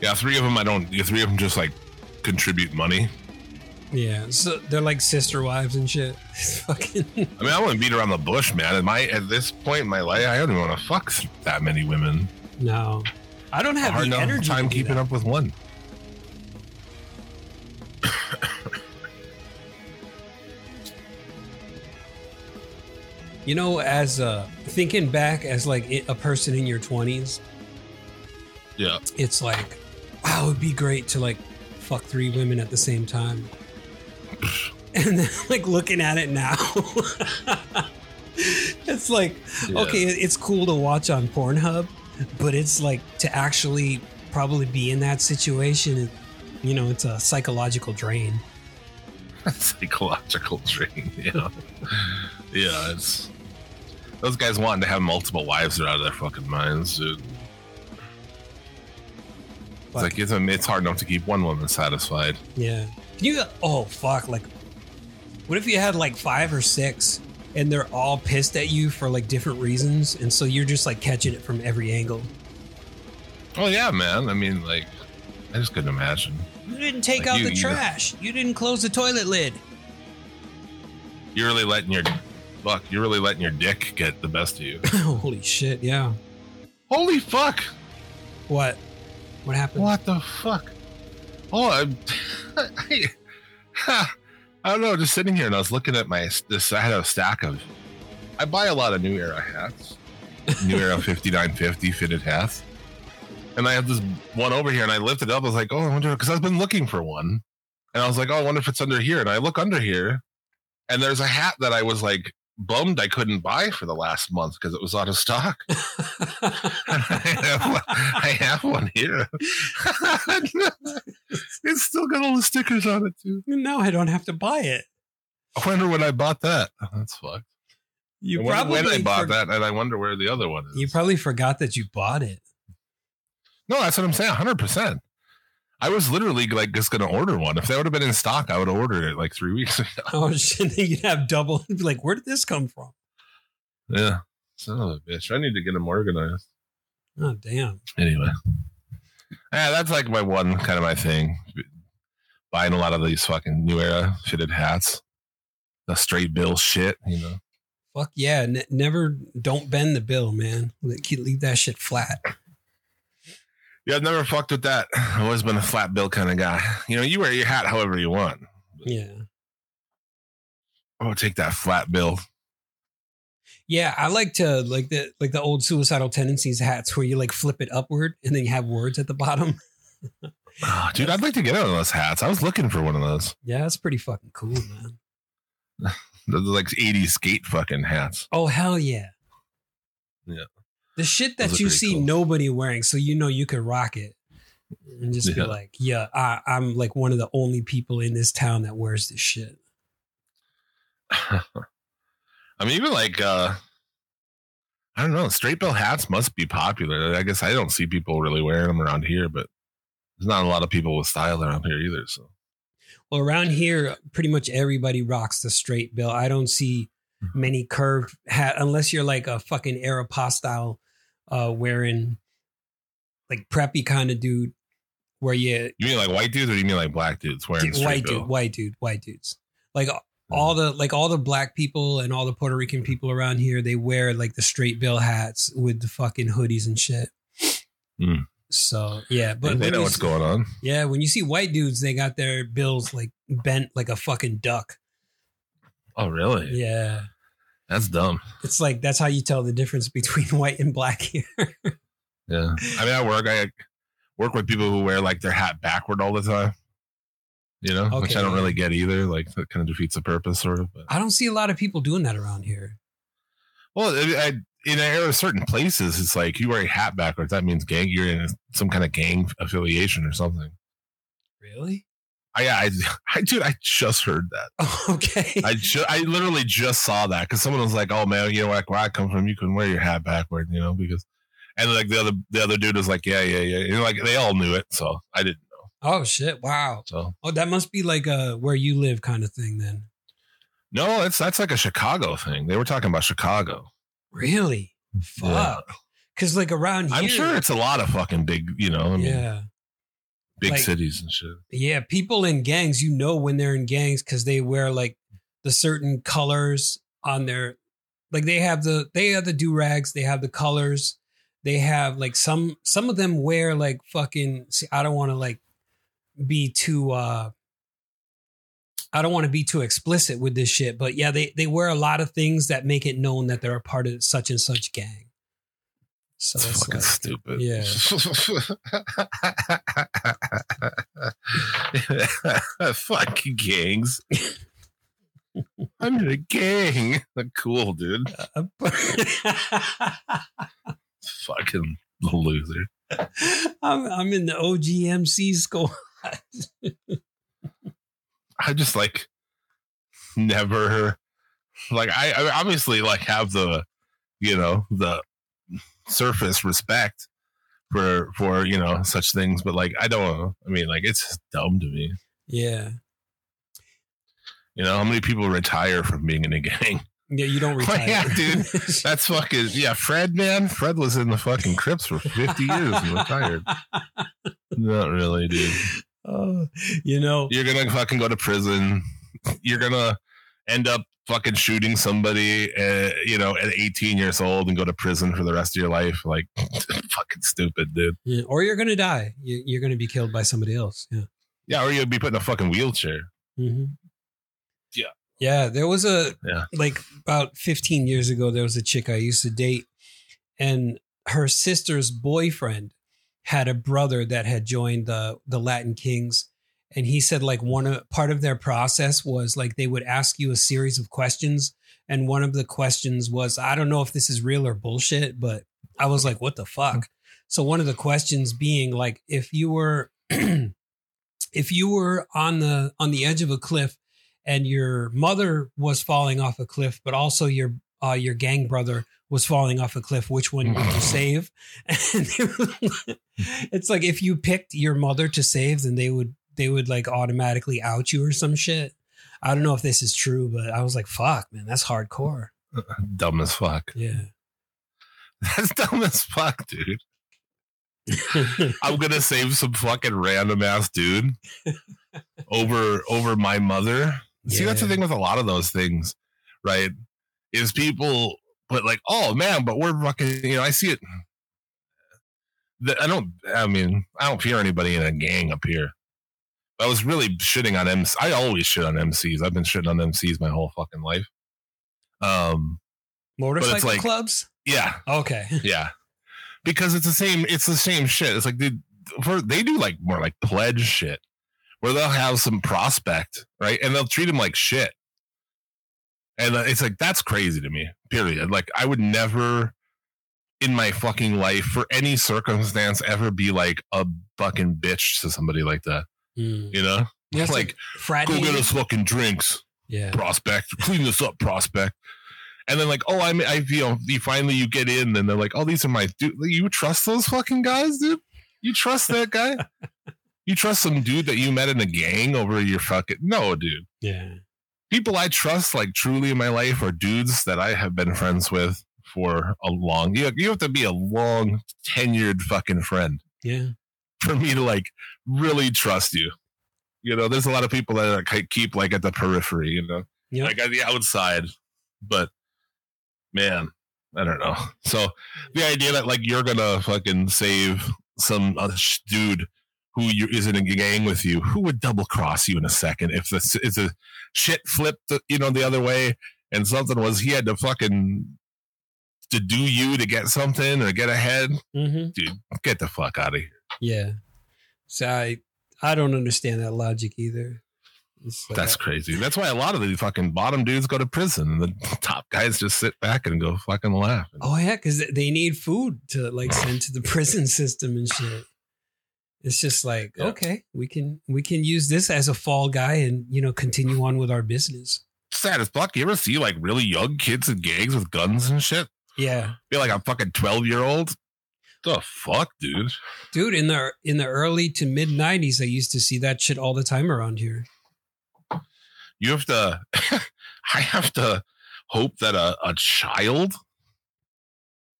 Yeah, three of them I don't. Yeah, three of them just like contribute money. Yeah. So they're like sister wives and shit. [LAUGHS] Fucking. I mean, I wouldn't beat around the bush, man. At my at this point in my life, I don't even want to fuck that many women. No. I don't have Hard the enough energy time to keeping that. up with one. You know, as uh, thinking back as like a person in your 20s, Yeah. it's like, wow, it'd be great to like fuck three women at the same time. [LAUGHS] And then like looking at it now, [LAUGHS] it's like, Yeah. okay, it's cool to watch on Pornhub, but it's like to actually probably be in that situation, you know, it's a psychological drain. [LAUGHS] Psychological drain. Yeah. yeah. It's those guys wanting to have multiple wives are out of their fucking minds, dude. It's like it's, it's hard enough to keep one woman satisfied. Yeah. Can you? Oh fuck! Like, what if you had like five or six, and they're all pissed at you for like different reasons, and so you're just like catching it from every angle. Oh yeah, man. I mean, like, I just couldn't imagine. You didn't take Like out you- the you- trash. You didn't close the toilet lid. You're really letting your fuck. You're really letting your dick get the best of you. [LAUGHS] Holy shit! Yeah. Holy fuck! What? What happened? What the fuck? Oh, [LAUGHS] I, I, [LAUGHS] I don't know. Just sitting here and I was looking at my this. I had a stack of. I buy a lot of New Era hats, New Era 5950 fitted hats, and I have this one over here, and I lifted it up. I was like, oh, I wonder because I've been looking for one, and I was like, oh, I wonder if it's under here, and I look under here, and there's a hat that I was like bummed I couldn't buy for the last month because it was out of stock. I have, one- I have one here. [LAUGHS] it's still got all the stickers on it too. no, I don't have to buy it. I wonder when I bought that. Oh, that's fucked. You I probably when I bought for- that, and I wonder where the other one is. You probably forgot that you bought it. no, that's what I'm saying. 100. percent I was literally like just gonna order one. If they would have been in stock, I would have ordered it like three weeks [LAUGHS] ago. [LAUGHS] Oh shit! You'd have double. You'd be like, where did this come from? Yeah, son of a bitch. I need to get them organized. Oh damn. Anyway, yeah, that's like my one kind of my thing. Buying a lot of these fucking new era fitted hats, the straight bill shit, you know. Fuck yeah! Never don't bend the bill, man. Leave that shit flat. Yeah, I've never fucked with that. I've always been a flat bill kind of guy. You know, you wear your hat however you want. Yeah, Oh, take that flat bill. yeah. I like to like the like the old suicidal tendencies hats where you like flip it upward and then you have words at the bottom. Oh, [LAUGHS] dude, I'd like to get one of those hats. I was looking for one of those. Yeah, that's pretty fucking cool, man. [LAUGHS] Those are like 80s skate fucking hats. Oh hell yeah. Yeah. The shit that you see cool. nobody wearing, so you know you could rock it. And just be like, yeah, I, I'm like one of the only people in this town that wears this shit. [LAUGHS] I mean, even like, uh, I don't know, straight bill hats must be popular. I guess I don't see people really wearing them around here, but there's not a lot of people with style around here either. So, Well, around here, pretty much everybody rocks the straight bill. I don't see Mm-hmm. many curved hat unless you're like a fucking Aeropostale uh wearing like preppy kind of dude. where you You mean like white dudes, or you mean like black dudes wearing white bill? dude, white dude, white dudes. Like all the like all the black people and all the Puerto Rican people around here, they wear like the straight bill hats with the fucking hoodies and shit. Hmm. So yeah, but they know what's see- going on. Yeah, when you see white dudes, they got their bills like bent like a fucking duck. Oh, really? Yeah. That's dumb. It's like that's how you tell the difference between [LAUGHS] white and black here. Yeah. I mean, I work. I work with people who wear like their hat backward all the time. You know, which I don't really get either. Like that kind of defeats the purpose, sort of. But I don't see a lot of people doing that around here. well, I, I, in are certain places, it's like you wear a hat backwards. That means gang. You're in some kind of gang affiliation or something. Really? I, yeah, I, [LAUGHS] I, dude, I just heard that. [LAUGHS] okay. I I literally just saw that because someone was like, "Oh man, you know like where I come from, you can wear your hat backward," you know, because, and like the other the other dude was like, "Yeah, yeah, yeah," you know, like they all knew it, so I didn't know. oh shit! Wow. So Oh, that must be like a where you live kind of thing then. no, it's that's like a Chicago thing. They were talking about Chicago. Really? Yeah. Fuck. Because like around here, I'm sure it's a lot of fucking big, you know, I mean, yeah, big Like- cities and shit. yeah. People in gangs, you know, when they're in gangs because they wear like the certain colors on their, like they have the they have the do rags, they have the colors, they have like some some of them wear like fucking. See, I don't want to like be too. uh I don't want to be too explicit with this shit, but yeah, they they wear a lot of things that make it known that they're a part of such and such gang. So It's it's fucking like, stupid. Yeah. [LAUGHS] fucking gangs. [LAUGHS] I'm in a gang. [LAUGHS] Cool, dude. Fucking loser. I'm I'm in the OGMC squad. I just like never like I, I obviously like have the you know the surface respect for for you know such things, but like I don't. I mean, like it's dumb to me. Yeah, You know how many people retire from being in a gang? yeah. You don't [LAUGHS] retire, Yeah, dude. [LAUGHS] That's fucking yeah. Fred, man, Fred was in the fucking Crips for fifty years and retired. Not really, dude. [LAUGHS] oh, you know, You're gonna fucking go to prison. You're gonna end up fucking shooting somebody, uh, you know, at 18 years old and go to prison for the rest of your life. Like, [LAUGHS] fucking stupid, dude. yeah, or you're gonna die. You, you're gonna be killed by somebody else. Yeah. Yeah, or you'll be put in a fucking wheelchair. hmm Yeah. Yeah. There was a Yeah. like about 15 years ago. There was a chick I used to date, and her sister's boyfriend had a brother that had joined the the Latin Kings, and he said like one of part of their process was like they would ask you a series of questions, and one of the questions was I don't know if this is real or bullshit, but I was like, what the fuck? So one of the questions being like, if you were [CLEARS THROAT] if you were on the on the edge of a cliff and your mother was falling off a cliff, but also your uh, your gang brother was falling off a cliff, which one would you save? [LAUGHS] And it's like if you picked your mother to save, then they would they would like automatically out you or some shit. I don't know if this is true, but I was like, fuck, man, that's hardcore. [LAUGHS] Dumb as fuck. Yeah. [LAUGHS] That's dumb as fuck, dude. [LAUGHS] I'm gonna save some fucking random ass dude over over my mother. See, that's the thing with a lot of those things, right? Is people but like, oh man, but we're fucking you know, I see it. I don't I mean, I don't fear anybody in a gang up here. I was really shitting on MC. I always shit on MCs. I've been shitting on MCs my whole fucking life. Um, Motorcycle like- clubs? yeah, Okay. [LAUGHS] yeah, because it's the same. It's the same shit. It's like they for they do like more like pledge shit, where they'll have some prospect right, and they'll treat him like shit, and uh, it's like that's crazy to me. Period. Like I would never in my fucking life for any circumstance ever be like a fucking bitch to somebody like that. Hmm. You know, Yeah, it's [LAUGHS] like frat go get meeting. us fucking drinks Yeah. prospect, clean this up, prospect. And then like, oh, I'm, I, you know, you finally you get in, and they're like, oh, these are my, dude. You trust those fucking guys, dude? You trust that guy? you trust some dude that you met in a gang over your fucking? No, dude. Yeah. People I trust like truly in my life are dudes that I have been friends with for a long. You you have to be a long tenured fucking friend. Yeah. For me to like really trust you. You know, there's a lot of people that like, keep like at the periphery, you know, Yeah. like at the outside. But man, I don't know. So the idea that like you're gonna fucking save some uh, dude who you is in a gang with you, who would double cross you in a second if the if the shit flipped, you know, the other way, and something was he had to fucking to do you to get something or get ahead, Mm-hmm. dude. Get the fuck out of here. Yeah. So I I don't understand that logic either. Like- That's crazy. That's why a lot of the fucking bottom dudes go to prison, and the top guys just sit back and go fucking laugh. oh yeah, because they need food to like send to the prison [LAUGHS] system and shit. It's just like Yeah. okay, we can we can use this as a fall guy and you know continue on with our business. Sad as fuck. You ever see like really young kids in gangs with guns and shit? Yeah, Feel like I'm fucking twelve year old. The fuck, dude. dude. In the in the early to mid '90s, I used to see that shit all the time around here. You have to. [LAUGHS] I have to hope that a, a child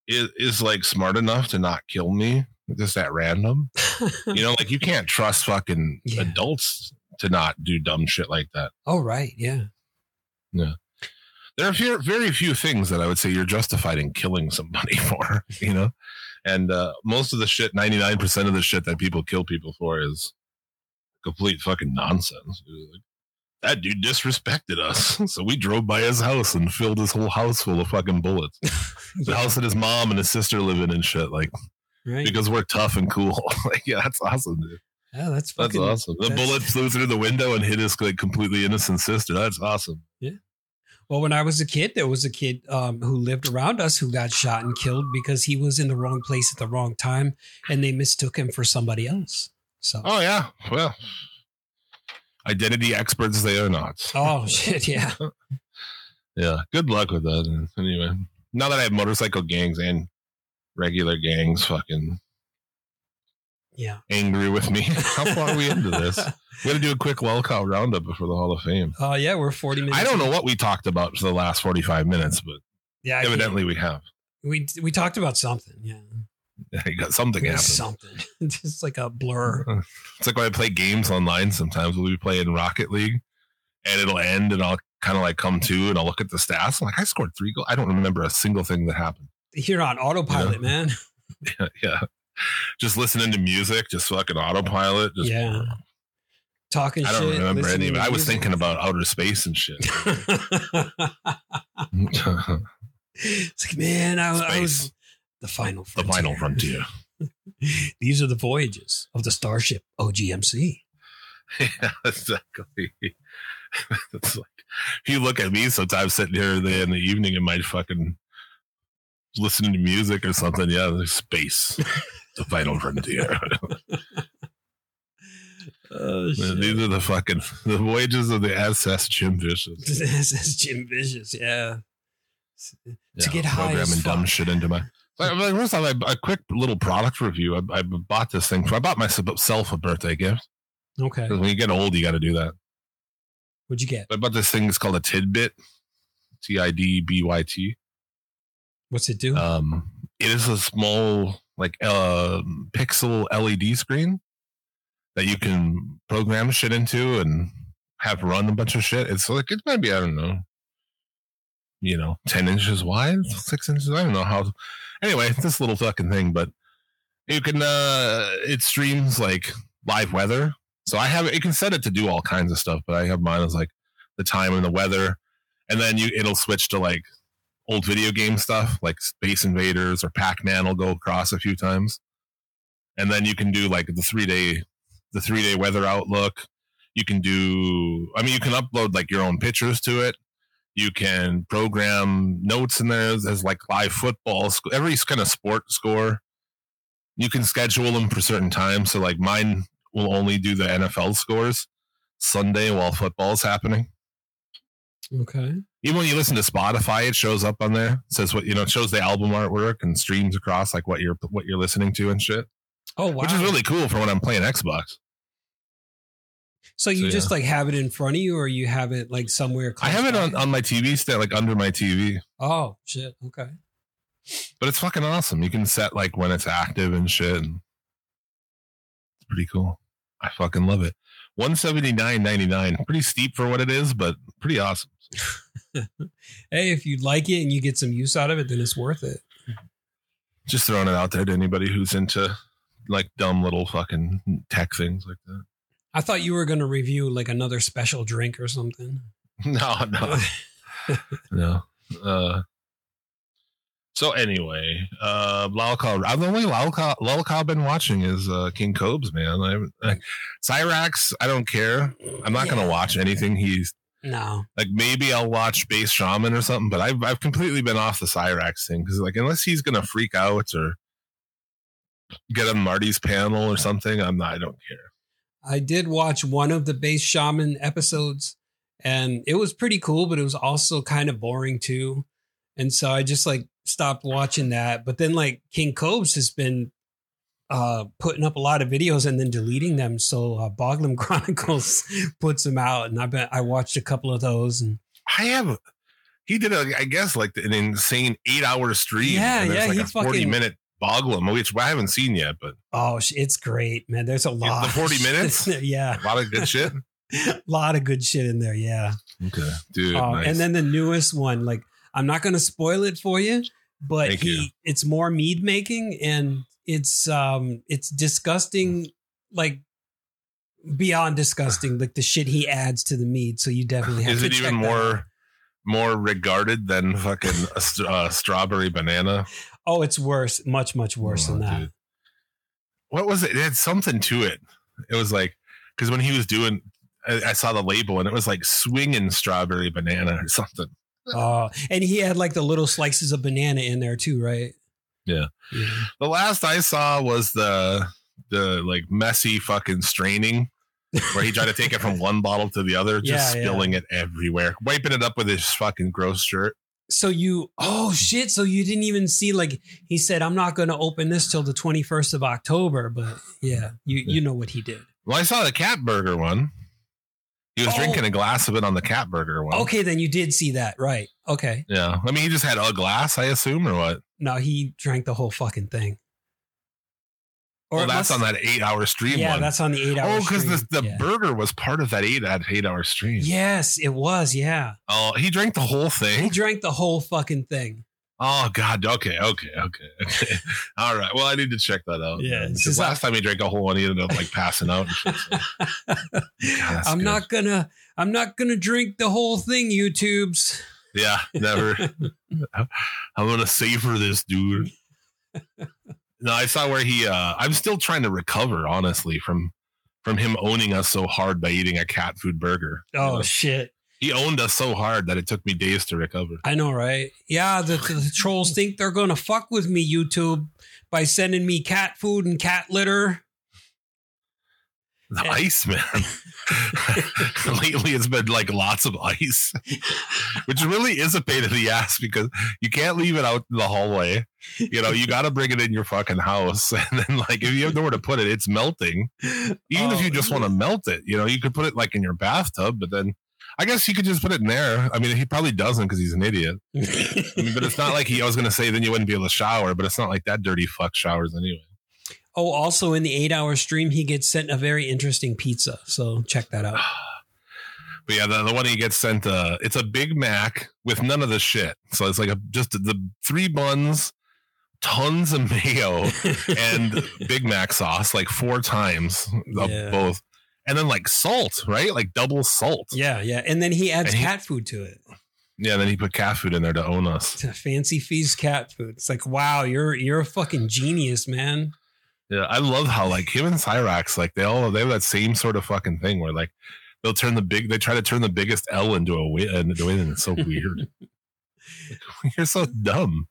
is is like smart enough to not kill me just at random. [LAUGHS] You know, like you can't trust fucking Yeah. adults to not do dumb shit like that. oh right, yeah. Yeah. There are very, very few things that I would say you're justified in killing somebody [LAUGHS] for, you know? And uh, most of the shit, 99% of the shit that people kill people for is complete fucking nonsense. That dude disrespected us. [LAUGHS] So we drove by his house and filled his whole house full of fucking bullets. [LAUGHS] The house that his mom and his sister live in and shit, like, right. because we're tough and cool. [LAUGHS] like, yeah, that's awesome, dude. yeah, that's fucking, That's awesome. The that's- bullet flew through the window and hit his like completely innocent sister. That's awesome. Well, when I was a kid, there was a kid um, who lived around us who got shot and killed because he was in the wrong place at the wrong time, and they mistook him for somebody else. So, Oh yeah. Well, identity experts they are not. [LAUGHS] oh shit, yeah, [LAUGHS] Yeah. Good luck with that. Anyway, now that I have motorcycle gangs and regular gangs fucking yeah. angry with me, [LAUGHS] how far are we into this? We got to do a quick lolcow roundup before the Hall of Fame. Oh yeah, we're forty minutes. I don't know what we talked about for the last forty-five minutes, but Yeah, I evidently we have. we we talked about something. Yeah, You got something happened. something. [LAUGHS] Just like a blur. [LAUGHS] It's like when I play games online. Sometimes we'll be playing Rocket League, and it'll end, and I'll kind of like come to, and I'll look at the stats. I'm like, I scored three goals. I don't remember a single thing that happened. You're on autopilot, man. yeah, yeah. Just listening to music, just fucking autopilot. Just, Yeah. Talking I don't shit. remember any of it. I was thinking about outer space and shit. [LAUGHS] it's like, man, I, I was the final frontier. The final frontier. [LAUGHS] These are the voyages of the starship OGMC. [LAUGHS] yeah, exactly. it's like if you look at me sometimes sitting here in the, in the evening in my fucking listening to music or something. Yeah, there's space. The final frontier. Oh, These are the fucking the voyages of the SS Jim Vicious. [LAUGHS] Is Jim Vicious, yeah. To get high programming dumb shit into my. Like, like, First off, I- a quick little product review. I, I bought this thing. For, I bought myself a birthday gift. Okay. When you get old, you got to do that. What'd you get? I bought this thing. It's called a Tidbyt. T I D B Y T. What's it do? Um, it is a small like uh, pixel LED screen that you can program shit into and have run a bunch of shit. It's like it might be I don't know, you know, ten inches wide, six inches. I don't know how. Anyway, this little fucking thing, but you can. uh It streams like live weather. So I have it. Can set it to do all kinds of stuff, but I have mine as like the time and the weather, and then you it'll switch to like old video game stuff like Space Invaders or Pac Man will go across a few times, and then you can do like the three day the three day weather outlook. You can do. I mean, you can upload like your own pictures to it. You can program notes in there as, like live football, every kind of sport score. You can schedule them for certain times. So like mine will only do the NFL scores Sunday while football's happening okay. even when you listen to Spotify, it shows up on there. It says what you know, it shows the album artwork and streams across like what you're what you're listening to and shit. Oh wow. Which is really cool for when I'm playing Xbox. so you so, just like have it in front of you or you have it like somewhere I have it on, on my TV stand, like under my TV. Oh shit. Okay. But it's fucking awesome. You can set like when it's active and shit. And pretty cool. I fucking love it. One seventy nine ninety nine. Pretty steep for what it is, but pretty awesome. [LAUGHS] Hey, if you like it and you get some use out of it, then it's worth it. Just throwing it out there to anybody who's into like dumb little fucking tech things like that. I thought you were going to review like another special drink or something. [LAUGHS] No, no, [LAUGHS] no. Uh, so anyway, uh, lolcow, I'm the only lolcow, lolcow been watching is uh, King Cobes, man. I, I, Cyrax, I don't care. I'm not gonna watch anything he's No. like. Maybe I'll watch Base Shaman or something, but I've I've completely been off the Cyrax thing because like unless he's gonna freak out or get on Marty's panel or something, I'm not. I don't care. I did watch one of the base shaman episodes and it was pretty cool, but it was also kind of boring too. And so I just like stopped watching that. But then like King Cobes has been uh putting up a lot of videos and then deleting them. So uh Boglum [LAUGHS] Chronicles puts them out and I bet I watched a couple of those and I have. He did a, I guess, like an insane eight-hour stream. Yeah, and yeah, like he forty-minute Boglum, which I haven't seen yet, but oh it's great, man. There's a lot. the 40 minutes? [LAUGHS] Yeah. a lot of good shit. A [LAUGHS] lot of good shit in there, yeah. Okay, dude. Uh, nice. And then the newest one, like I'm not going to spoil it for you, but Thank he you. it's more mead making and it's um it's disgusting, like beyond disgusting, like the shit he adds to the mead. So you definitely have is to it even out. more more regarded than fucking a st- uh, strawberry banana? Oh, it's worse, much much worse Oh, than that. dude. What was it? It had something to it. It was like because when he was doing, I, I saw the label and it was like swinging strawberry banana or something. Uh, and he had like the little slices of banana in there too, right? Yeah. Yeah. The last I saw was the the like messy fucking straining where he tried to take it from [LAUGHS] one bottle to the other, just Yeah, yeah. spilling it everywhere, wiping it up with his fucking gross shirt. So you, oh shit! So you didn't even see like he said, "I'm not going to open this till the 21st of October." But yeah, you you know what he did. Well, I saw the cat burger one. He was Oh. drinking a glass of it on the cat burger one. Okay, then you did see that, right? Okay. Yeah. I mean, he just had a glass, I assume, or what? No, he drank the whole fucking thing. Or well, that's must- on that eight hour stream Yeah, one. that's on the eight hour. oh, because the, the yeah. burger was part of that eight that eight hour stream. Yes, it was. Yeah, Oh, he drank the whole thing. he drank the whole fucking thing. Oh God. Okay. Okay. Okay. Okay. [LAUGHS] All right. Well, I need to check that out. Yeah, Because last time he drank a whole one, he ended up like passing out. And shit, so. [LAUGHS] that's I'm good. not gonna. I'm not gonna drink the whole thing. YouTube's. Yeah. Never. [LAUGHS] I'm gonna savor this, dude. No, I saw where he. uh I'm still trying to recover, honestly, from from him owning us so hard by eating a cat food burger. You Oh know? shit! he owned us so hard that it took me days to recover. I know, right? Yeah, the, the trolls think they're gonna fuck with me, YouTube, by sending me cat food and cat litter. The Yeah. ice, man. [LAUGHS] Lately, it's been like lots of ice, [LAUGHS] which really is a pain in the ass because you can't leave it out in the hallway. You know, you [LAUGHS] got to bring it in your fucking house, and then like if you have nowhere to put it, it's melting. Even if Oh, you just want to melt it, you know, you could put it like in your bathtub, but then I guess you could just put it in there. I mean, he probably doesn't because he's an idiot. I mean, but it's not like he. I was going to say then you wouldn't be able to shower, but it's not like that dirty fuck showers anyway. Oh, also in the eight hour stream, he gets sent a very interesting pizza. So check that out. [SIGHS] But yeah, the, the one he gets sent, uh, it's a Big Mac with none of the shit. So it's like a just the three buns, tons of mayo, [LAUGHS] and Big Mac sauce, like four times of Yeah. both, and then like salt, right? Like double salt. yeah, yeah. And then he adds And he- cat food to it. Yeah, and then he put cat food in there to own us. Fancy feast cat food. It's like, wow, you're you're a fucking genius, man. Yeah, I love how like him and Cyrax, like they all they have that same sort of fucking thing where like they'll turn the big, they try to turn the biggest L into a win, into a win, and it's so weird. [LAUGHS] [LAUGHS] You're so dumb.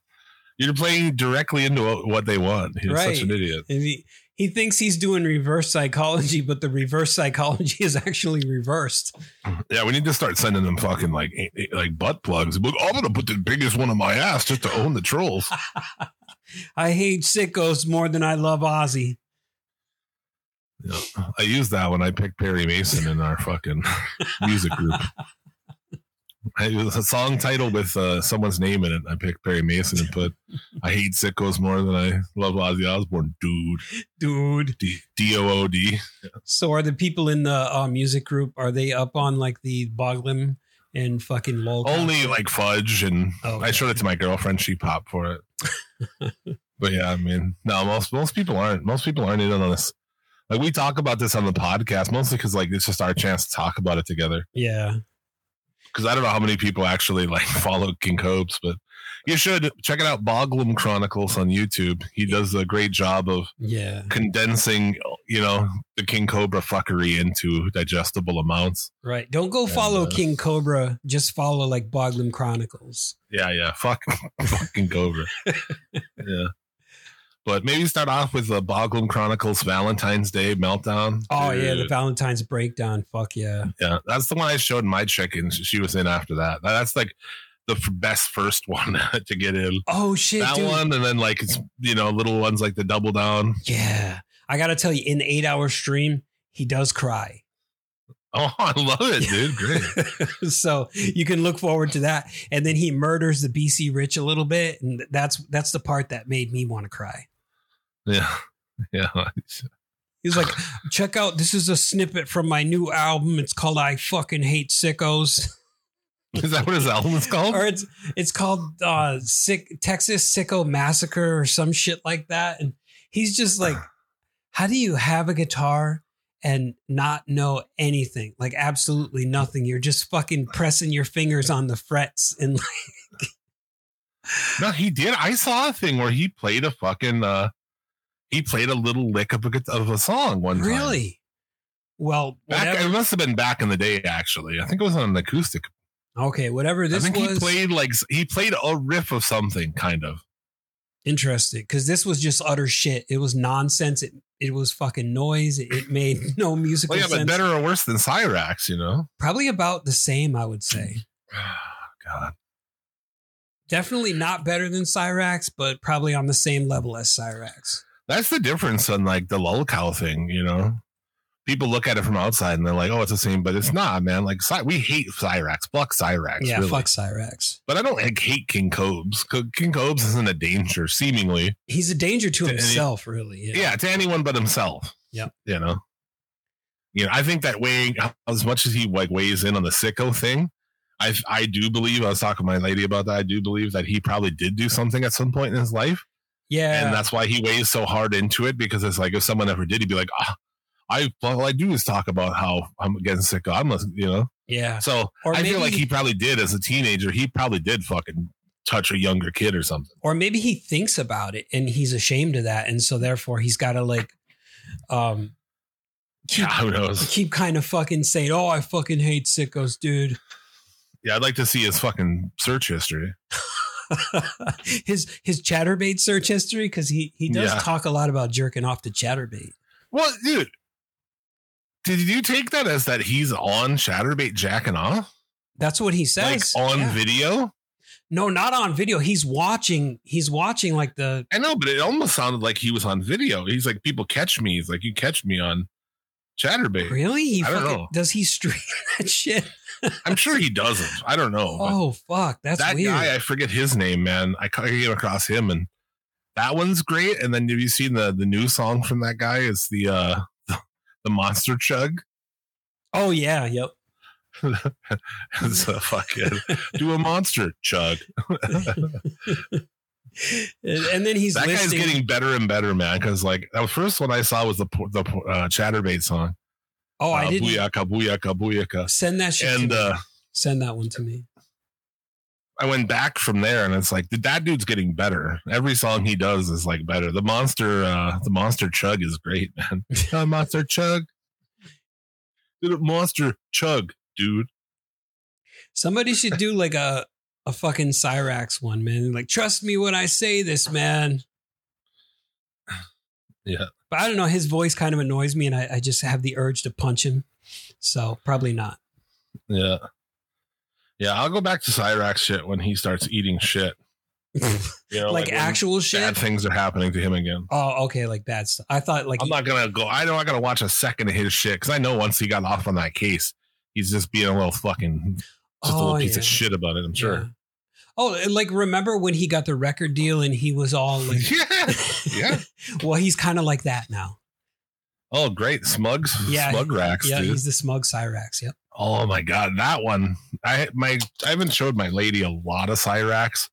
You're playing directly into what- they want. You're such an idiot. And he, he thinks he's doing reverse psychology, but the reverse psychology [LAUGHS] is actually reversed. [CLEARS THROAT] Yeah, we need to start sending them fucking like like butt plugs. I'm gonna put the biggest one on my ass just to own the trolls. I hate sickos more than I love Ozzy. Yeah, I used that when I picked Perry Mason in our fucking [LAUGHS] music group. it was a song title with uh, someone's name in it. I picked Perry Mason and put "I hate sickos more than I love Ozzy Osbourne." Dude, Dude. D O O D. So are the people in the uh, music group, are they up on like the Boglim and fucking lol? Only like fudge, and Oh, I showed it to my girlfriend. She popped for it. But yeah, I mean, no, most most people aren't. Most people aren't in on this. Like we talk about this on the podcast mostly because like it's just our chance to talk about it together. Yeah. because I don't know how many people actually like [LAUGHS] follow King Cobes, but you should check it out. Boglum Chronicles on YouTube. He does a great job of Yeah. condensing, you know, the King Cobra fuckery into digestible amounts. Right. Don't go And, follow uh, King Cobra. Just follow like Boglim Chronicles. Yeah, yeah, fuck, [LAUGHS] fucking Cobra. [LAUGHS] yeah, but maybe start off with the Boglum Chronicles Valentine's Day meltdown. Oh yeah, the Valentine's breakdown. Fuck yeah. yeah, that's the one I showed my chick, and she was in after that. That's like the f- best first [LAUGHS] one to get in. Oh shit, that dude. one and then like it's you know little ones like the double down Yeah. I gotta tell you, in the eight hour stream, he does cry. oh i love it dude great [LAUGHS] so you can look forward to that. And then he murders the BC Rich a little bit, and that's that's the part that made me want to cry. yeah [LAUGHS] yeah He's like, check out this is a snippet from my new album. It's called I fucking hate sickos. [LAUGHS] is that what his album is called or it's it's called uh sick Texas Sicko Massacre or some shit like that. And he's just like, [SIGHS] how do you have a guitar and not know anything? Like absolutely nothing. You're just fucking pressing your fingers on the frets and [LAUGHS] like no he did i saw a thing where he played a fucking uh he played a little lick of a, of a song one time really. Well, back it must have been back in the day actually i think it was on an acoustic okay, whatever this is. i think was. he played like he played a riff of something kind of interesting because this was just utter shit. It was nonsense. It it was fucking noise. It, it made [LAUGHS] no musical well yeah but sense. better or worse than cyrax you know Probably about the same, I would say. [SIGHS] god Definitely not better than Cyrax, but probably on the same level as Cyrax. That's the difference on like the lolcow thing, you know. People look at it from outside and they're like, "Oh, it's the same," but it's not, man. Like we hate Cyrax, fuck Cyrax, yeah, really. fuck Cyrax. But I don't like hate King Cobes. Co- King Cobes isn't a danger, seemingly. He's a danger to To any- himself, really. Yeah. to anyone but himself. Yep. You know. You know, I think that weighing as much as he like weighs in on the sicko thing, I I do believe I was talking to my lady about that. I do believe that he probably did do something at some point in his life. Yeah. and that's why he weighs so hard into it because it's like if someone ever did, he'd be like, ah, I all I do is talk about how I'm against sicko. I'm a, you know. yeah. So Or I feel like he probably did as a teenager. He probably did fucking touch a younger kid or something. Or maybe he thinks about it and he's ashamed of that. And so therefore he's got to like, um, keep, Yeah, who knows? keep kind of fucking saying, oh, I fucking hate sickos, dude. Yeah, I'd like to see his fucking search history. [LAUGHS] his his Chaturbate search history because he he does Yeah. talk a lot about jerking off to Chaturbate. Well, dude, did you take that as that he's on Chaturbate jacking off, That's what he like says. on Yeah. video? No, not on video. He's watching. He's watching like the. I know, but it almost sounded like he was on video. He's like, people catch me. He's like, you catch me on Chaturbate. Really? He I don't fucking, know. does he stream [LAUGHS] that shit? I'm sure he doesn't. I don't know. Oh fuck, that's that weird. guy, I forget his name, man. I I came across him, and that one's great. And then have you seen the the new song from that guy? It's the uh the Monster Chug. oh yeah, yep. [LAUGHS] a fucking do a monster chug. [LAUGHS] And, and then he's that guy's getting better and better, man. Because like the first one I saw was the the uh, Chaturbate song. oh, I uh, didn't Booyaka, booyaka, booyaka. send that shit. And uh, send that one to me. I went back from there, and it's like that dude's getting better. Every song he does is like better. The monster, uh, the monster chug is great, man. [LAUGHS] Monster chug, it monster chug, dude. Somebody should do like a a fucking Cyrax one, man. Like, trust me when I say this, man. Yeah. But I don't know. His voice kind of annoys me, and I, I just have the urge to punch him. So probably not. Yeah, yeah. I'll go back to Cyrax shit when he starts eating shit. [LAUGHS] You know, like when actual shit. bad things are happening to him again. Oh, okay, like bad stuff. I thought like I'm not gonna go. I know I gotta watch a second of his shit because I know once he got off on that case, he's just being a little fucking just a Oh, little piece yeah. of shit about it. I'm sure. Yeah. Oh, and, like remember when he got the record deal and he was all like, [LAUGHS] Yeah. yeah. [LAUGHS] well, he's kind of like that now. Oh, great. Smugs. Yeah. Smug racks, Yeah, dude. he's the smug Cyrax. Yep. Oh my god, that one. I my I haven't showed my lady a lot of Cyrax,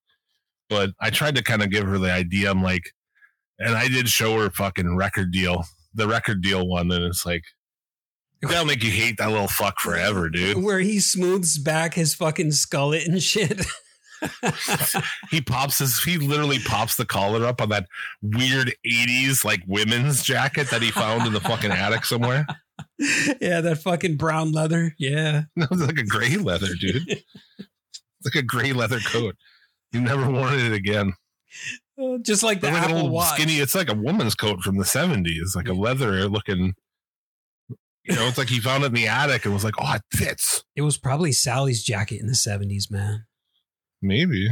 but I tried to kind of give her the idea. I'm like, and I did show her fucking record deal, the record deal one, and it's like that'll make you hate that little fuck forever, dude. Where he smooths back his fucking skullet and shit. [LAUGHS] He pops his he literally pops the collar up on that weird 80s like women's jacket that he found in the fucking attic somewhere. [LAUGHS] [LAUGHS] yeah, that fucking brown leather. Yeah. [LAUGHS] No, it's like a gray leather, dude. It's like a gray leather coat. You never worn it again. Uh, Just like the It's like Apple old Watch. skinny. It's like a woman's coat from the seventies, like a leather looking. You know, it's like he found it in the attic and was like, "Oh, it fits." It was probably Sally's jacket in the 70s, man. Maybe.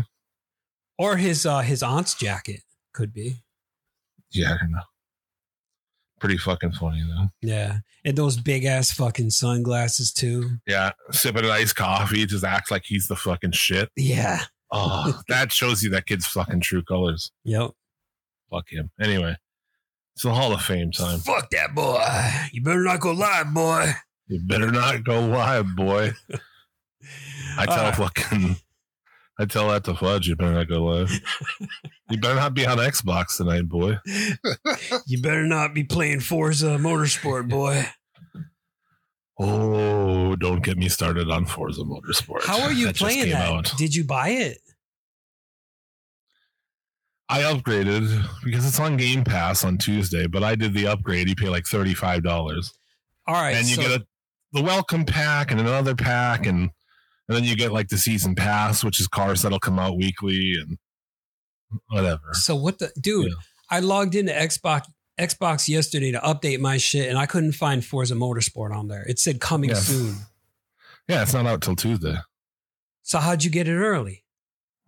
Or his uh his aunt's jacket could be. Yeah, I don't know. Pretty fucking funny though. Yeah. And those big ass fucking sunglasses too. Yeah, sipping an iced coffee, just acts like he's the fucking shit. Yeah. Oh, [LAUGHS] that shows you that kid's fucking true colors. Yep. Fuck him. Anyway, it's the Hall of Fame time. Fuck that boy. You better not go live, boy. You better not go live, boy. [LAUGHS] I tell Uh, fucking, I tell that to Fudge. You better not go live. you better not be on Xbox tonight, boy. You better not be playing Forza Motorsport, boy. Oh, don't get me started on Forza Motorsport. How are you That playing that? out. Did you buy it? I upgraded because it's on Game Pass on Tuesday, but I did the upgrade. You pay like thirty five dollars, All right. and you so, get a the welcome pack and another pack, and and then you get like the season pass, which is cars that'll come out weekly and whatever. so what the dude? Yeah. I logged into Xbox Xbox yesterday to update my shit, and I couldn't find Forza Motorsport on there. It said coming Yes. soon. Yeah, it's not out till Tuesday. So how'd you get it early?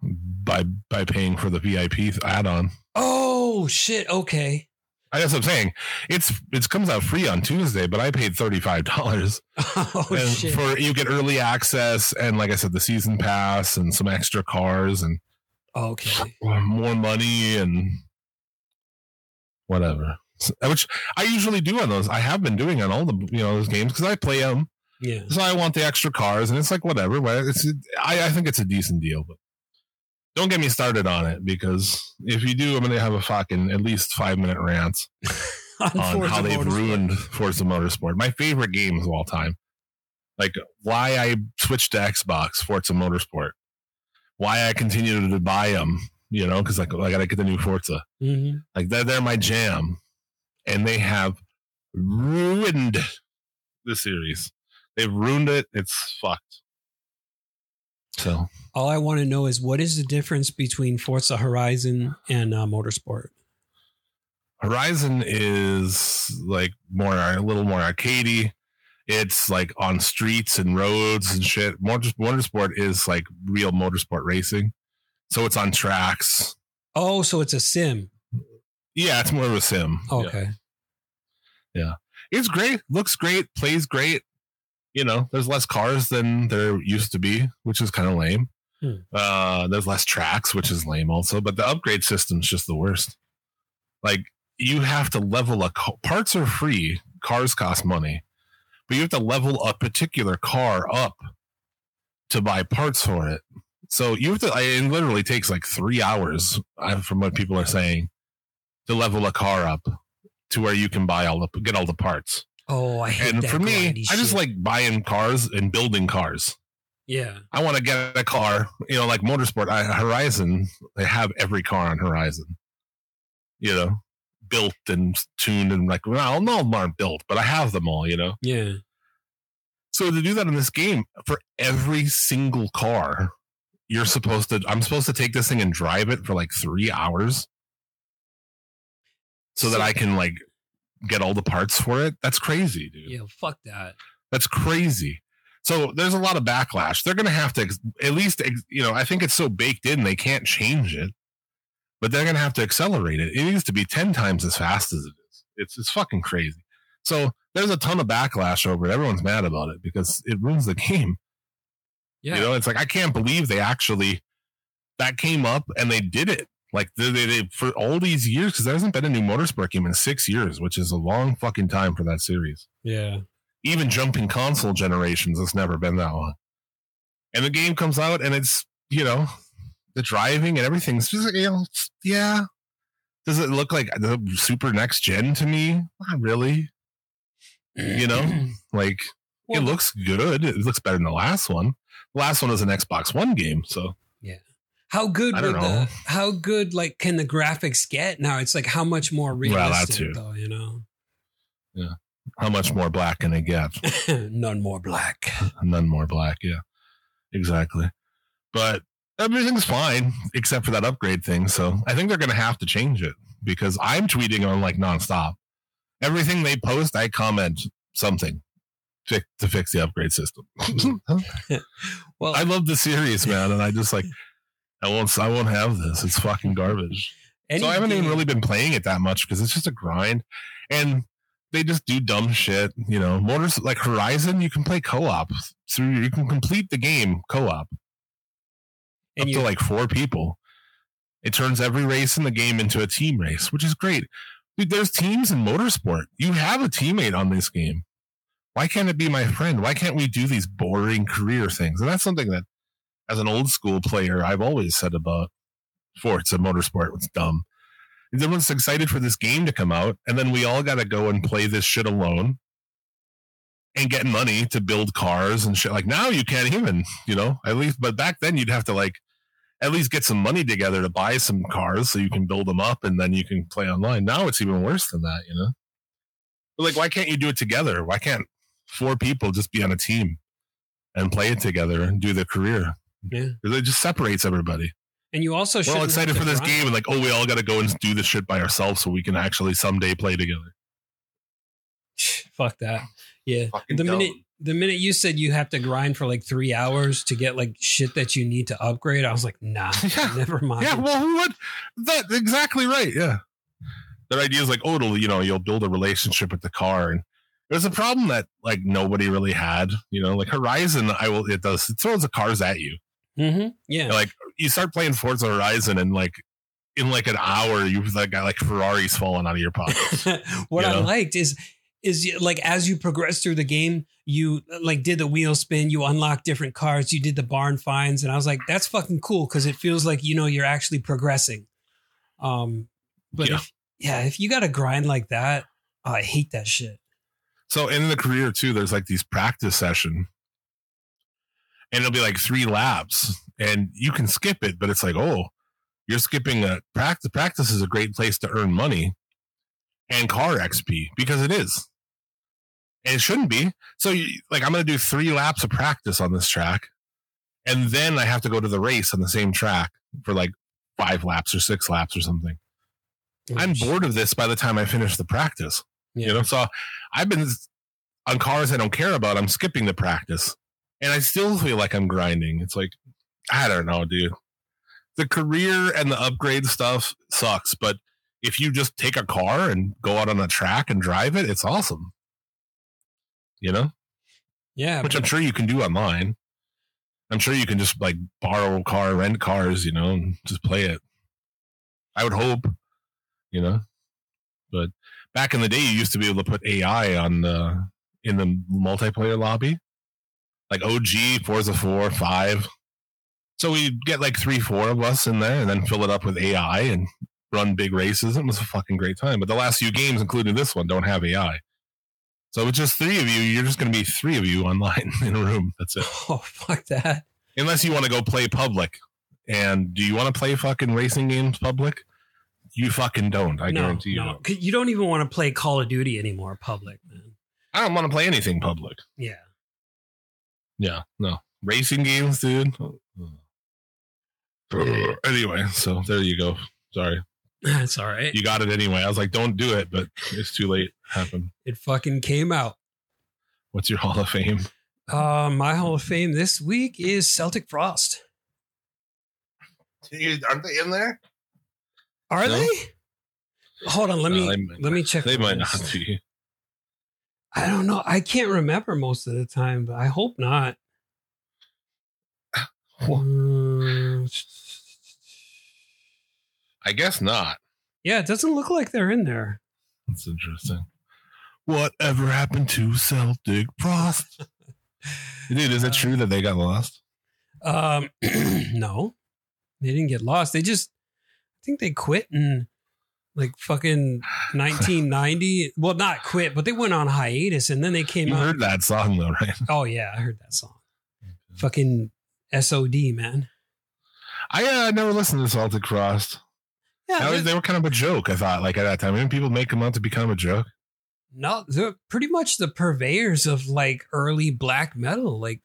by by paying for the VIP add-on. Oh shit. Okay. I guess what I'm saying it's it comes out free on Tuesday, but I paid thirty five dollars [LAUGHS] Oh for you get early access and like I said, the season pass and some extra cars and okay. more money and whatever. Which I usually do on those. I have been doing on all the you know those games because I play them, Yeah. so I want the extra cars, and it's like whatever. It's I, I think it's a decent deal, but don't get me started on it because if you do, I'm going to have a fucking at least five minute rant [LAUGHS] on how they've Motorsport. ruined Forza Motorsport. My favorite games of all time. Like why I switched to Xbox, Forza Motorsport. Why I continue to buy them, you know, because like I got to get the new Forza. Mhm. Like they're, they're my jam, and they have ruined the series. They've ruined it. It's fucked. So All I want to know is what is the difference between Forza Horizon and uh, Motorsport? Horizon is like more a little more arcadey. It's like on streets and roads and shit. Motor, motorsport is like real motorsport racing, so it's on tracks. Oh, so it's a sim. Yeah, it's more of a sim. Okay. Yeah. Okay. It's great, looks great, plays great. You know, there's less cars than there used to be, which is kind of lame. Hmm. Uh, there's less tracks, which is lame also. But the upgrade system's just the worst. Like you have to level a ca- parts are free, cars cost money, but you have to level a particular car up to buy parts for it. So you have to. It literally takes like three hours, from what people are saying, to level a car up to where you can buy all the get all the parts. Oh, I hate that. And that for me, I just shit. like buying cars and building cars. yeah. I want to get a car, you know, like Motorsport, I, Horizon. They have every car on Horizon, you know, built and tuned and like, well, no, them aren't built, but I have them all, you know. Yeah. So to do that in this game, for every single car, you're supposed to. I'm supposed to take this thing and drive it for like three hours, so that I can like get all the parts for it. That's crazy, dude. Yeah. Fuck that. That's crazy. So there's a lot of backlash. They're going to have to ex- at least, you know, I think it's so baked in they can't change it, but they're going to have to accelerate it. It needs to be 10 times as fast as it is. It's, it's fucking crazy. So there's a ton of backlash over it. Everyone's mad about it because it ruins the [LAUGHS] game. Yeah. You know, it's like I can't believe they actually that came up and they did it. Like they, they, they for all these years because there hasn't been a new motorsport game in six years, which is a long fucking time for that series. Yeah. Even jumping console generations, it's never been that long. And the game comes out and it's you know the driving and everything's just you know yeah. Does it look like the super next gen to me? Not really. You know, [CLEARS THROAT] like Well, it looks good. It looks better than the last one. The last one was an Xbox One game, so how good would the how good like can the graphics get now? It's like how much more realistic though, you know? Yeah. how much more black can it get? [LAUGHS] None more black. None more black, yeah. Exactly. But everything's fine except for that upgrade thing. So I think they're gonna have to change it because I'm tweeting on like nonstop. Everything they post, I comment something fi- to fix the upgrade system. [LAUGHS] [LAUGHS] Well, I love the series, man, and I just like I won't I won't have this. It's fucking garbage. any so I haven't even really been playing it that much because it's just a grind, and they just do dumb shit. You know, motors like Horizon, you can play co-op through. You can complete the game co-op and up you, to like four people. It turns every race in the game into a team race, which is great. Dude, there's teams in motorsport. You have a teammate on this game. Why can't it be my friend? Why can't we do these boring career things? And that's something that, as an old school player, I've always said about Forza Motorsport. It's dumb. Everyone's excited for this game to come out, and then we all got to go and play this shit alone and get money to build cars and shit. Like now, you can't even, you know, at least. But back then, you'd have to like at least get some money together to buy some cars so you can build them up and then you can play online. Now it's even worse than that, you know. But like, why can't you do it together? Why can't four people just be on a team and play it together and do the career? Yeah. 'Cause It just separates everybody. And you also We're all excited for this grind. game and like, oh, we all got to go and do this shit by ourselves so we can actually someday play together. [SIGHS] Fuck that. Yeah. Fucking the dumb. minute the minute you said you have to grind for like three hours to get like shit that you need to upgrade, I was like, nah, [LAUGHS] Yeah. never mind. Yeah, well, who would? That exactly right. Yeah, their idea is like, oh, it'll, you know, you'll build a relationship with the car, and there's a problem that like nobody really had. You know, like Horizon, I will. It does. It throws the cars at you. Hmm Yeah. Like you start playing Forza Horizon, and like in like an hour, you've like got like Ferraris falling out of your pockets. [LAUGHS] what You I know? liked is is you- like as you progress through the game, you like did the wheel spin, you unlock different cars, you did the barn finds, and I was like, that's fucking cool because it feels like you know you're actually progressing. Um, but Yeah. if, yeah, if you got to grind like that, oh, I hate that shit. So in the career too, there's like these practice session, and it'll be like three laps, and you can skip it, but it's like, oh, you're skipping a practice. Practice is a great place to earn money and car XP because it is, and it shouldn't be. So you, like, I'm gonna do three laps of practice on this track, and then I have to go to the race on the same track for like five laps or six laps or something. I'm bored of this by the time I finish the practice. Yeah. You know, so I've been on cars I don't care about. I'm skipping the practice, and I still feel like I'm grinding. It's like I don't know, dude. The career and the upgrade stuff sucks, but if you just take a car and go out on a track and drive it, it's awesome. You know, yeah, which I'm sure you can do online. I'm sure you can just like borrow a car, rent cars, you know, and just play it. I would hope, you know, but back in the day, you used to be able to put AI on the in the multiplayer lobby, like OG, Forza Four, Five. So we get like three, four of us in there, and then fill it up with AI and run big races. It was a fucking great time. But the last few games, including this one, don't have AI. So with just three of you. You're just going to be three of you online [LAUGHS] in a room. That's it. oh fuck that. Unless you want to go play public. And do you want to play fucking racing games public? You fucking don't. I no, guarantee you. no. don't. You don't even want to play Call of Duty anymore, public man. I don't want to play anything public. Yeah. Yeah, no racing games, dude. anyway, so there you go. Sorry, That's all right. you got it anyway. I was like, don't do it, but it's too late. Happened. It fucking came out. What's your Hall of Fame? Uh, my Hall of Fame this week is Celtic Frost. Aren't they in there? Are No? they? Hold on, let me they might let me check. They the might list. not be. I don't know. I can't remember most of the time, but I hope not. [SIGHS] Uh, I guess not. yeah, it doesn't look like they're in there. That's interesting. Whatever happened to Celtic Frost? Dude, is it true that they got lost? Um, [CLEARS THROAT] no, they didn't get lost. They just, I think they quit in like fucking 1990. well, not quit, but they went on hiatus and then they came out. You out. heard that song though, right? [LAUGHS] oh yeah, I heard that song. Fucking SOD, man. I uh, never listened to Celtic Frost. Yeah, was- they were kind of a joke, I thought, like at that time. Didn't people make them out to become a joke? no, they're pretty much the purveyors of like early black metal. Like,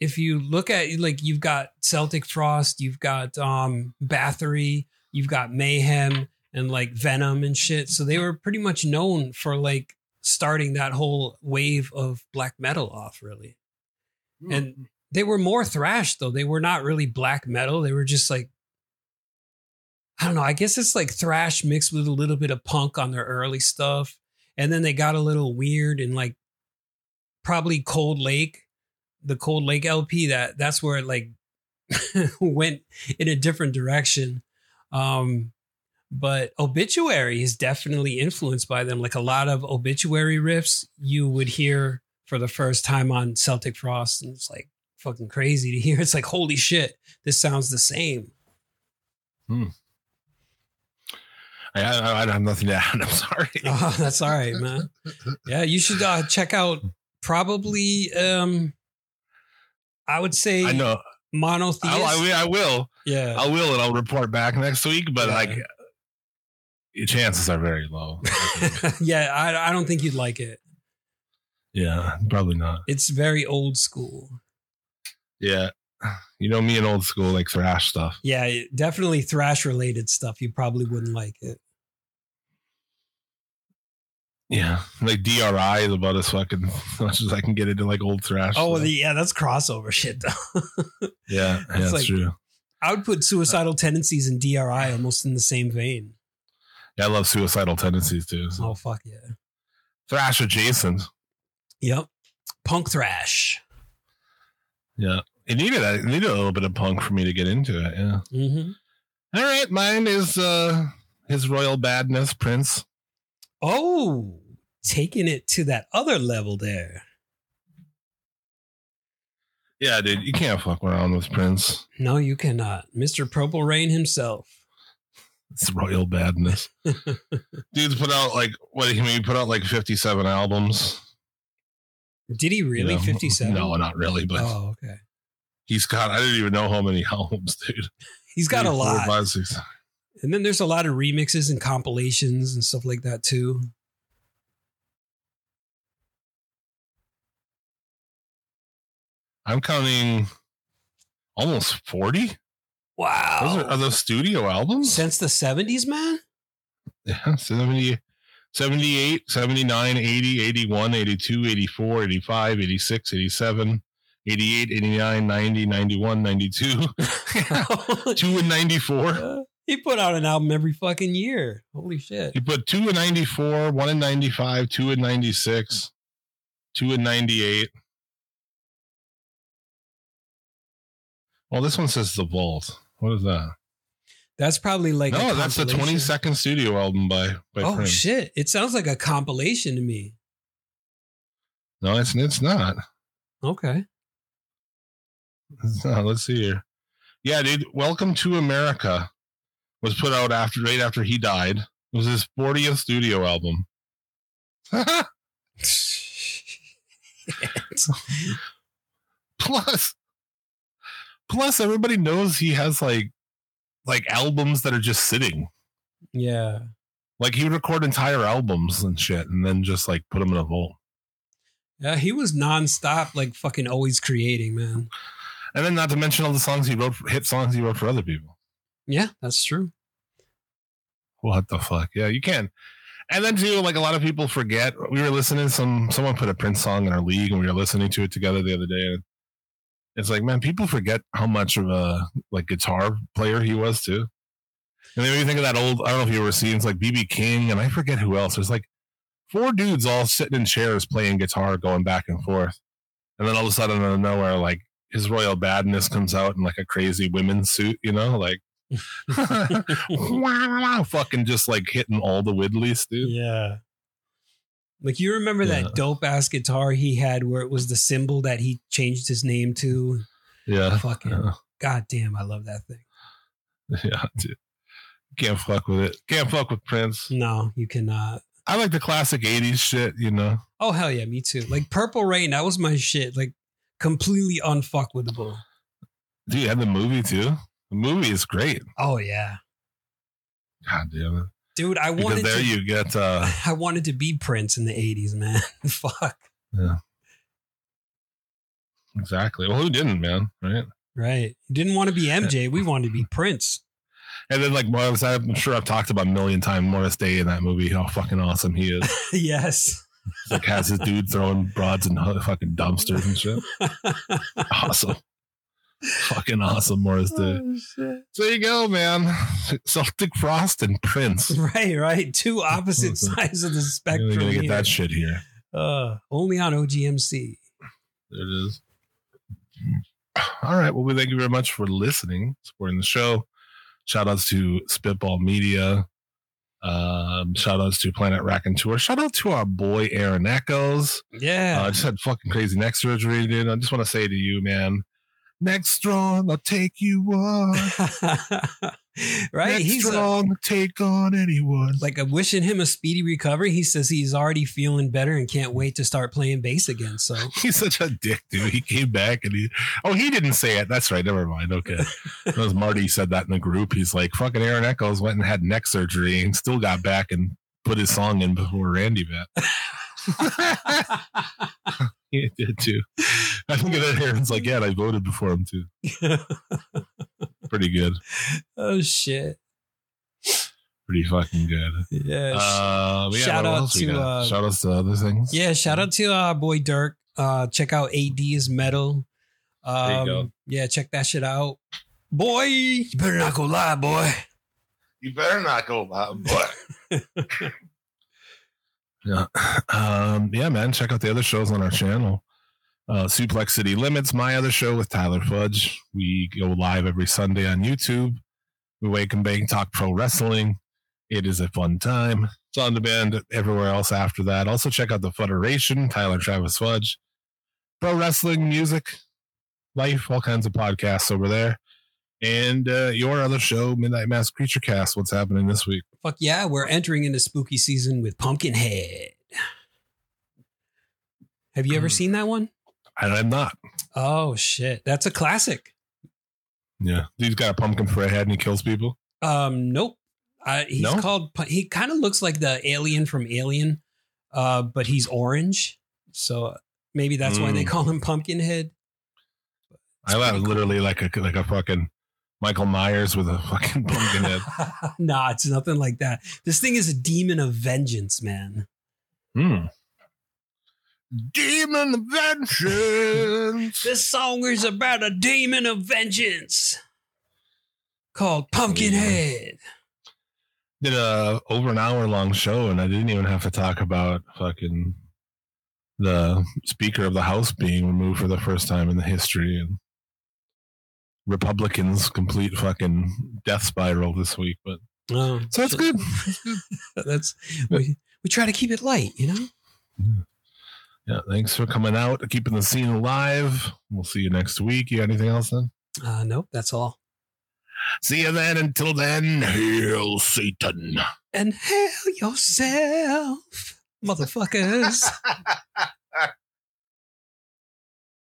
if you look at like you've got Celtic Frost, you've got um Bathory, you've got Mayhem and like Venom and shit. So they were pretty much known for like starting that whole wave of black metal off, really. And they were more thrash though. They were not really black metal. They were just like I don't know. I guess it's like thrash mixed with a little bit of punk on their early stuff. And then they got a little weird and like probably Cold Lake, the Cold Lake LP, that that's where it like [LAUGHS] went in a different direction. Um but obituary is definitely influenced by them. Like a lot of obituary riffs you would hear for the first time on Celtic Frost. And it's like fucking crazy to hear. [LAUGHS] It's like, holy shit, this sounds the same. I, I, I have nothing to add. [LAUGHS] I'm sorry. [LAUGHS] Oh, that's all right, man. Yeah, you should uh, check out probably um I would say I know. monotheist. I, I, will- I will. yeah. I will, and I'll report back next week. But Yeah. like, chances are very low. [LAUGHS] yeah, I, I don't think you'd like it. yeah, probably not. It's very old school. Yeah, you know me and old school like thrash stuff. Yeah, definitely thrash related stuff. You probably wouldn't like it. Yeah, like DRI is about as fucking [LAUGHS] much as I can get into like old thrash. Oh, the, yeah, that's crossover shit though. yeah, [LAUGHS] yeah, that's like- true. I would put suicidal tendencies and DRI almost in the same vein. Yeah, I love suicidal tendencies too. So. Oh fuck yeah. Thrash adjacent. Yep. Punk thrash. Yeah, it needed it needed a little bit of punk for me to get into it. Yeah. Mm-hmm. All right, mine is uh his royal badness, Prince. Oh, taking it to that other level there. Yeah, dude, you can't fuck around with Prince. No, you cannot. Mr. Purple Rain himself. It's royal badness. [LAUGHS] Dude's put out like what he he put out like fifty seven albums. Did he really? you know? 57? No, not really, but Oh, okay. he's got I didn't even know how many [LAUGHS] albums, dude. He's got a Three, four, lot. five, six. And then there's a lot of remixes and compilations and stuff like that too. I'm counting almost 40. Wow. Those are, are those studio albums? Since the 70s, man? Yeah, 70, 78, 79, 80, 81, 82, 84, 85, 86, 87, 88, 89, 90, 91, 92, [LAUGHS] 2 and 94. he put out an album every fucking year. Holy shit. He put 2 and 94, 1 and 95, 2 and 96, 2 and 98. Well, this one says The Vault. What is that? That's probably like no, that's the 22nd studio album by, by Oh Prince. shit. It sounds like a compilation to me. No, it's, it's not. Okay. It's not. Let's see here. Yeah, dude. Welcome to America was put out after right after he died. It was his 40th studio album. [LAUGHS] [LAUGHS] plus, plus everybody knows he has like like albums that are just sitting. yeah. Like he would record entire albums and shit, and then just like put them in a vault. Yeah, he was nonstop, like fucking always creating, man. And then not to mention all the songs he wrote, hit songs he wrote for other people. Yeah, that's true. What the fuck? Yeah, you can. And then too, like a lot of people forget. We were listening some someone put a Prince song in our league, and we were listening to it together the other day. And it's like, man, people forget how much of a like guitar player he was too. And then when you think of that old, I don't know if you ever seen, it's like BB King, and I forget who else. There's like four dudes all sitting in chairs playing guitar, going back and forth. And then all of a sudden, out of nowhere, like his royal badness comes out in like a crazy women's suit, you know, like [LAUGHS] [LAUGHS] [LAUGHS] fucking just like hitting all the Widleys, dude. Yeah. Like you remember Yeah. that dope ass guitar he had where it was the symbol that he changed his name to? Yeah. Fucking Yeah. god damn, I love that thing. [LAUGHS] Yeah, dude. Can't fuck with it. Can't fuck with Prince. No, you cannot. I like the classic 80s shit, you know. Oh hell yeah, me too. Like Purple Rain, that was my shit. Like completely unfuckwittable. Dude, and the movie too. The movie is great. Oh yeah. God damn it. Dude, I Because wanted there to you get uh [LAUGHS] I wanted to be Prince in the 80s, man. [LAUGHS] Fuck. Yeah. Exactly. Well who didn't, man? Right? Right. Didn't want to be MJ. We wanted to be Prince. And then like Morris, I'm sure I've talked about a million times Morris Day in that movie, how fucking awesome he is. [LAUGHS] yes. like has his dude throwing broads in hu- fucking dumpsters and shit. Awesome. Fucking awesome Morris Day. Oh, shit. So there you go, man. Celtic Frost and Prince. [LAUGHS] Right, right. Two opposite [LAUGHS] sides of the We're spectrum. gonna get here. that shit here. Uh, only on OGMC. There it is. All right. Well, we thank you very much for listening, supporting the show. Shout outs to Spitball Media. Um, shout outs to Planet Rack and Tour. Shout out to our boy Aaron Echoes. Yeah. I Yeah. just had fucking crazy neck surgery, dude. I just want to say to you, man, neck strong, I'll take you on. [LAUGHS] right. Neck He's strong, take on anyone. like I'm wishing him a speedy recovery. He says he's already feeling better and can't wait to start playing bass again. So [LAUGHS] He's such a dick, dude. He came back and he, oh, he didn't say it. That's right. Never mind. Okay. [LAUGHS] That was Marty said that in the group. He's like, fucking Aaron Echoes went and had neck surgery and still got back and put his song in before Randy met. he did too. [LAUGHS] I think that Aaron's like, yeah, I voted before him too. [LAUGHS] Pretty good. oh shit. Pretty fucking good. Yeah. Uh, yeah, Shout out to, uh, Shout outs to other things. Yeah, shout out to our boy Dirk. Uh, check out AD's metal. Um, There you go. Yeah, check that shit out. Boy, you better not go lie, boy. You better not go, boy. [LAUGHS] yeah. Um, yeah, man. Check out the other shows on our channel. Uh, Suplex City Limits, my other show with Tyler Fudge. We go live every Sunday on YouTube. We wake and bang, talk pro wrestling. It is a fun time. It's on demand everywhere else after that. Also, check out the Federation, Tyler Travis Fudge. Pro wrestling, music, life, all kinds of podcasts over there. And uh, your other show, Midnight Mass Creature Cast. What's happening this week? Fuck yeah, we're entering into spooky season with Pumpkinhead. Have you ever Mm. seen that one? And I'm not. Oh shit, that's a classic. Yeah. He's got a pumpkin for a head and he kills people. Um, nope. Uh, he's No? called. He kind of looks like the alien from Alien, uh, but he's orange. So maybe that's why they Mm. call him Pumpkinhead. I thought literally like a like a fucking Michael Myers with a fucking [LAUGHS] pumpkin head. nah, it's nothing like that. This thing is a demon of vengeance, man. Hmm. Demon vengeance. This song is about a demon of vengeance called Pumpkinhead. Did a over an hour long show and I didn't even have to talk about fucking the Speaker of the House being removed for the first time in the history and Republicans complete fucking death spiral this week. But Oh, so that's good. [LAUGHS] That's we, we try to keep it light, you know. Yeah, thanks for coming out, keeping the scene alive. We'll see you next week. You got anything else then? Uh, nope, that's all. See you then. Until then, hail Satan. And hail yourself, motherfuckers. [LAUGHS]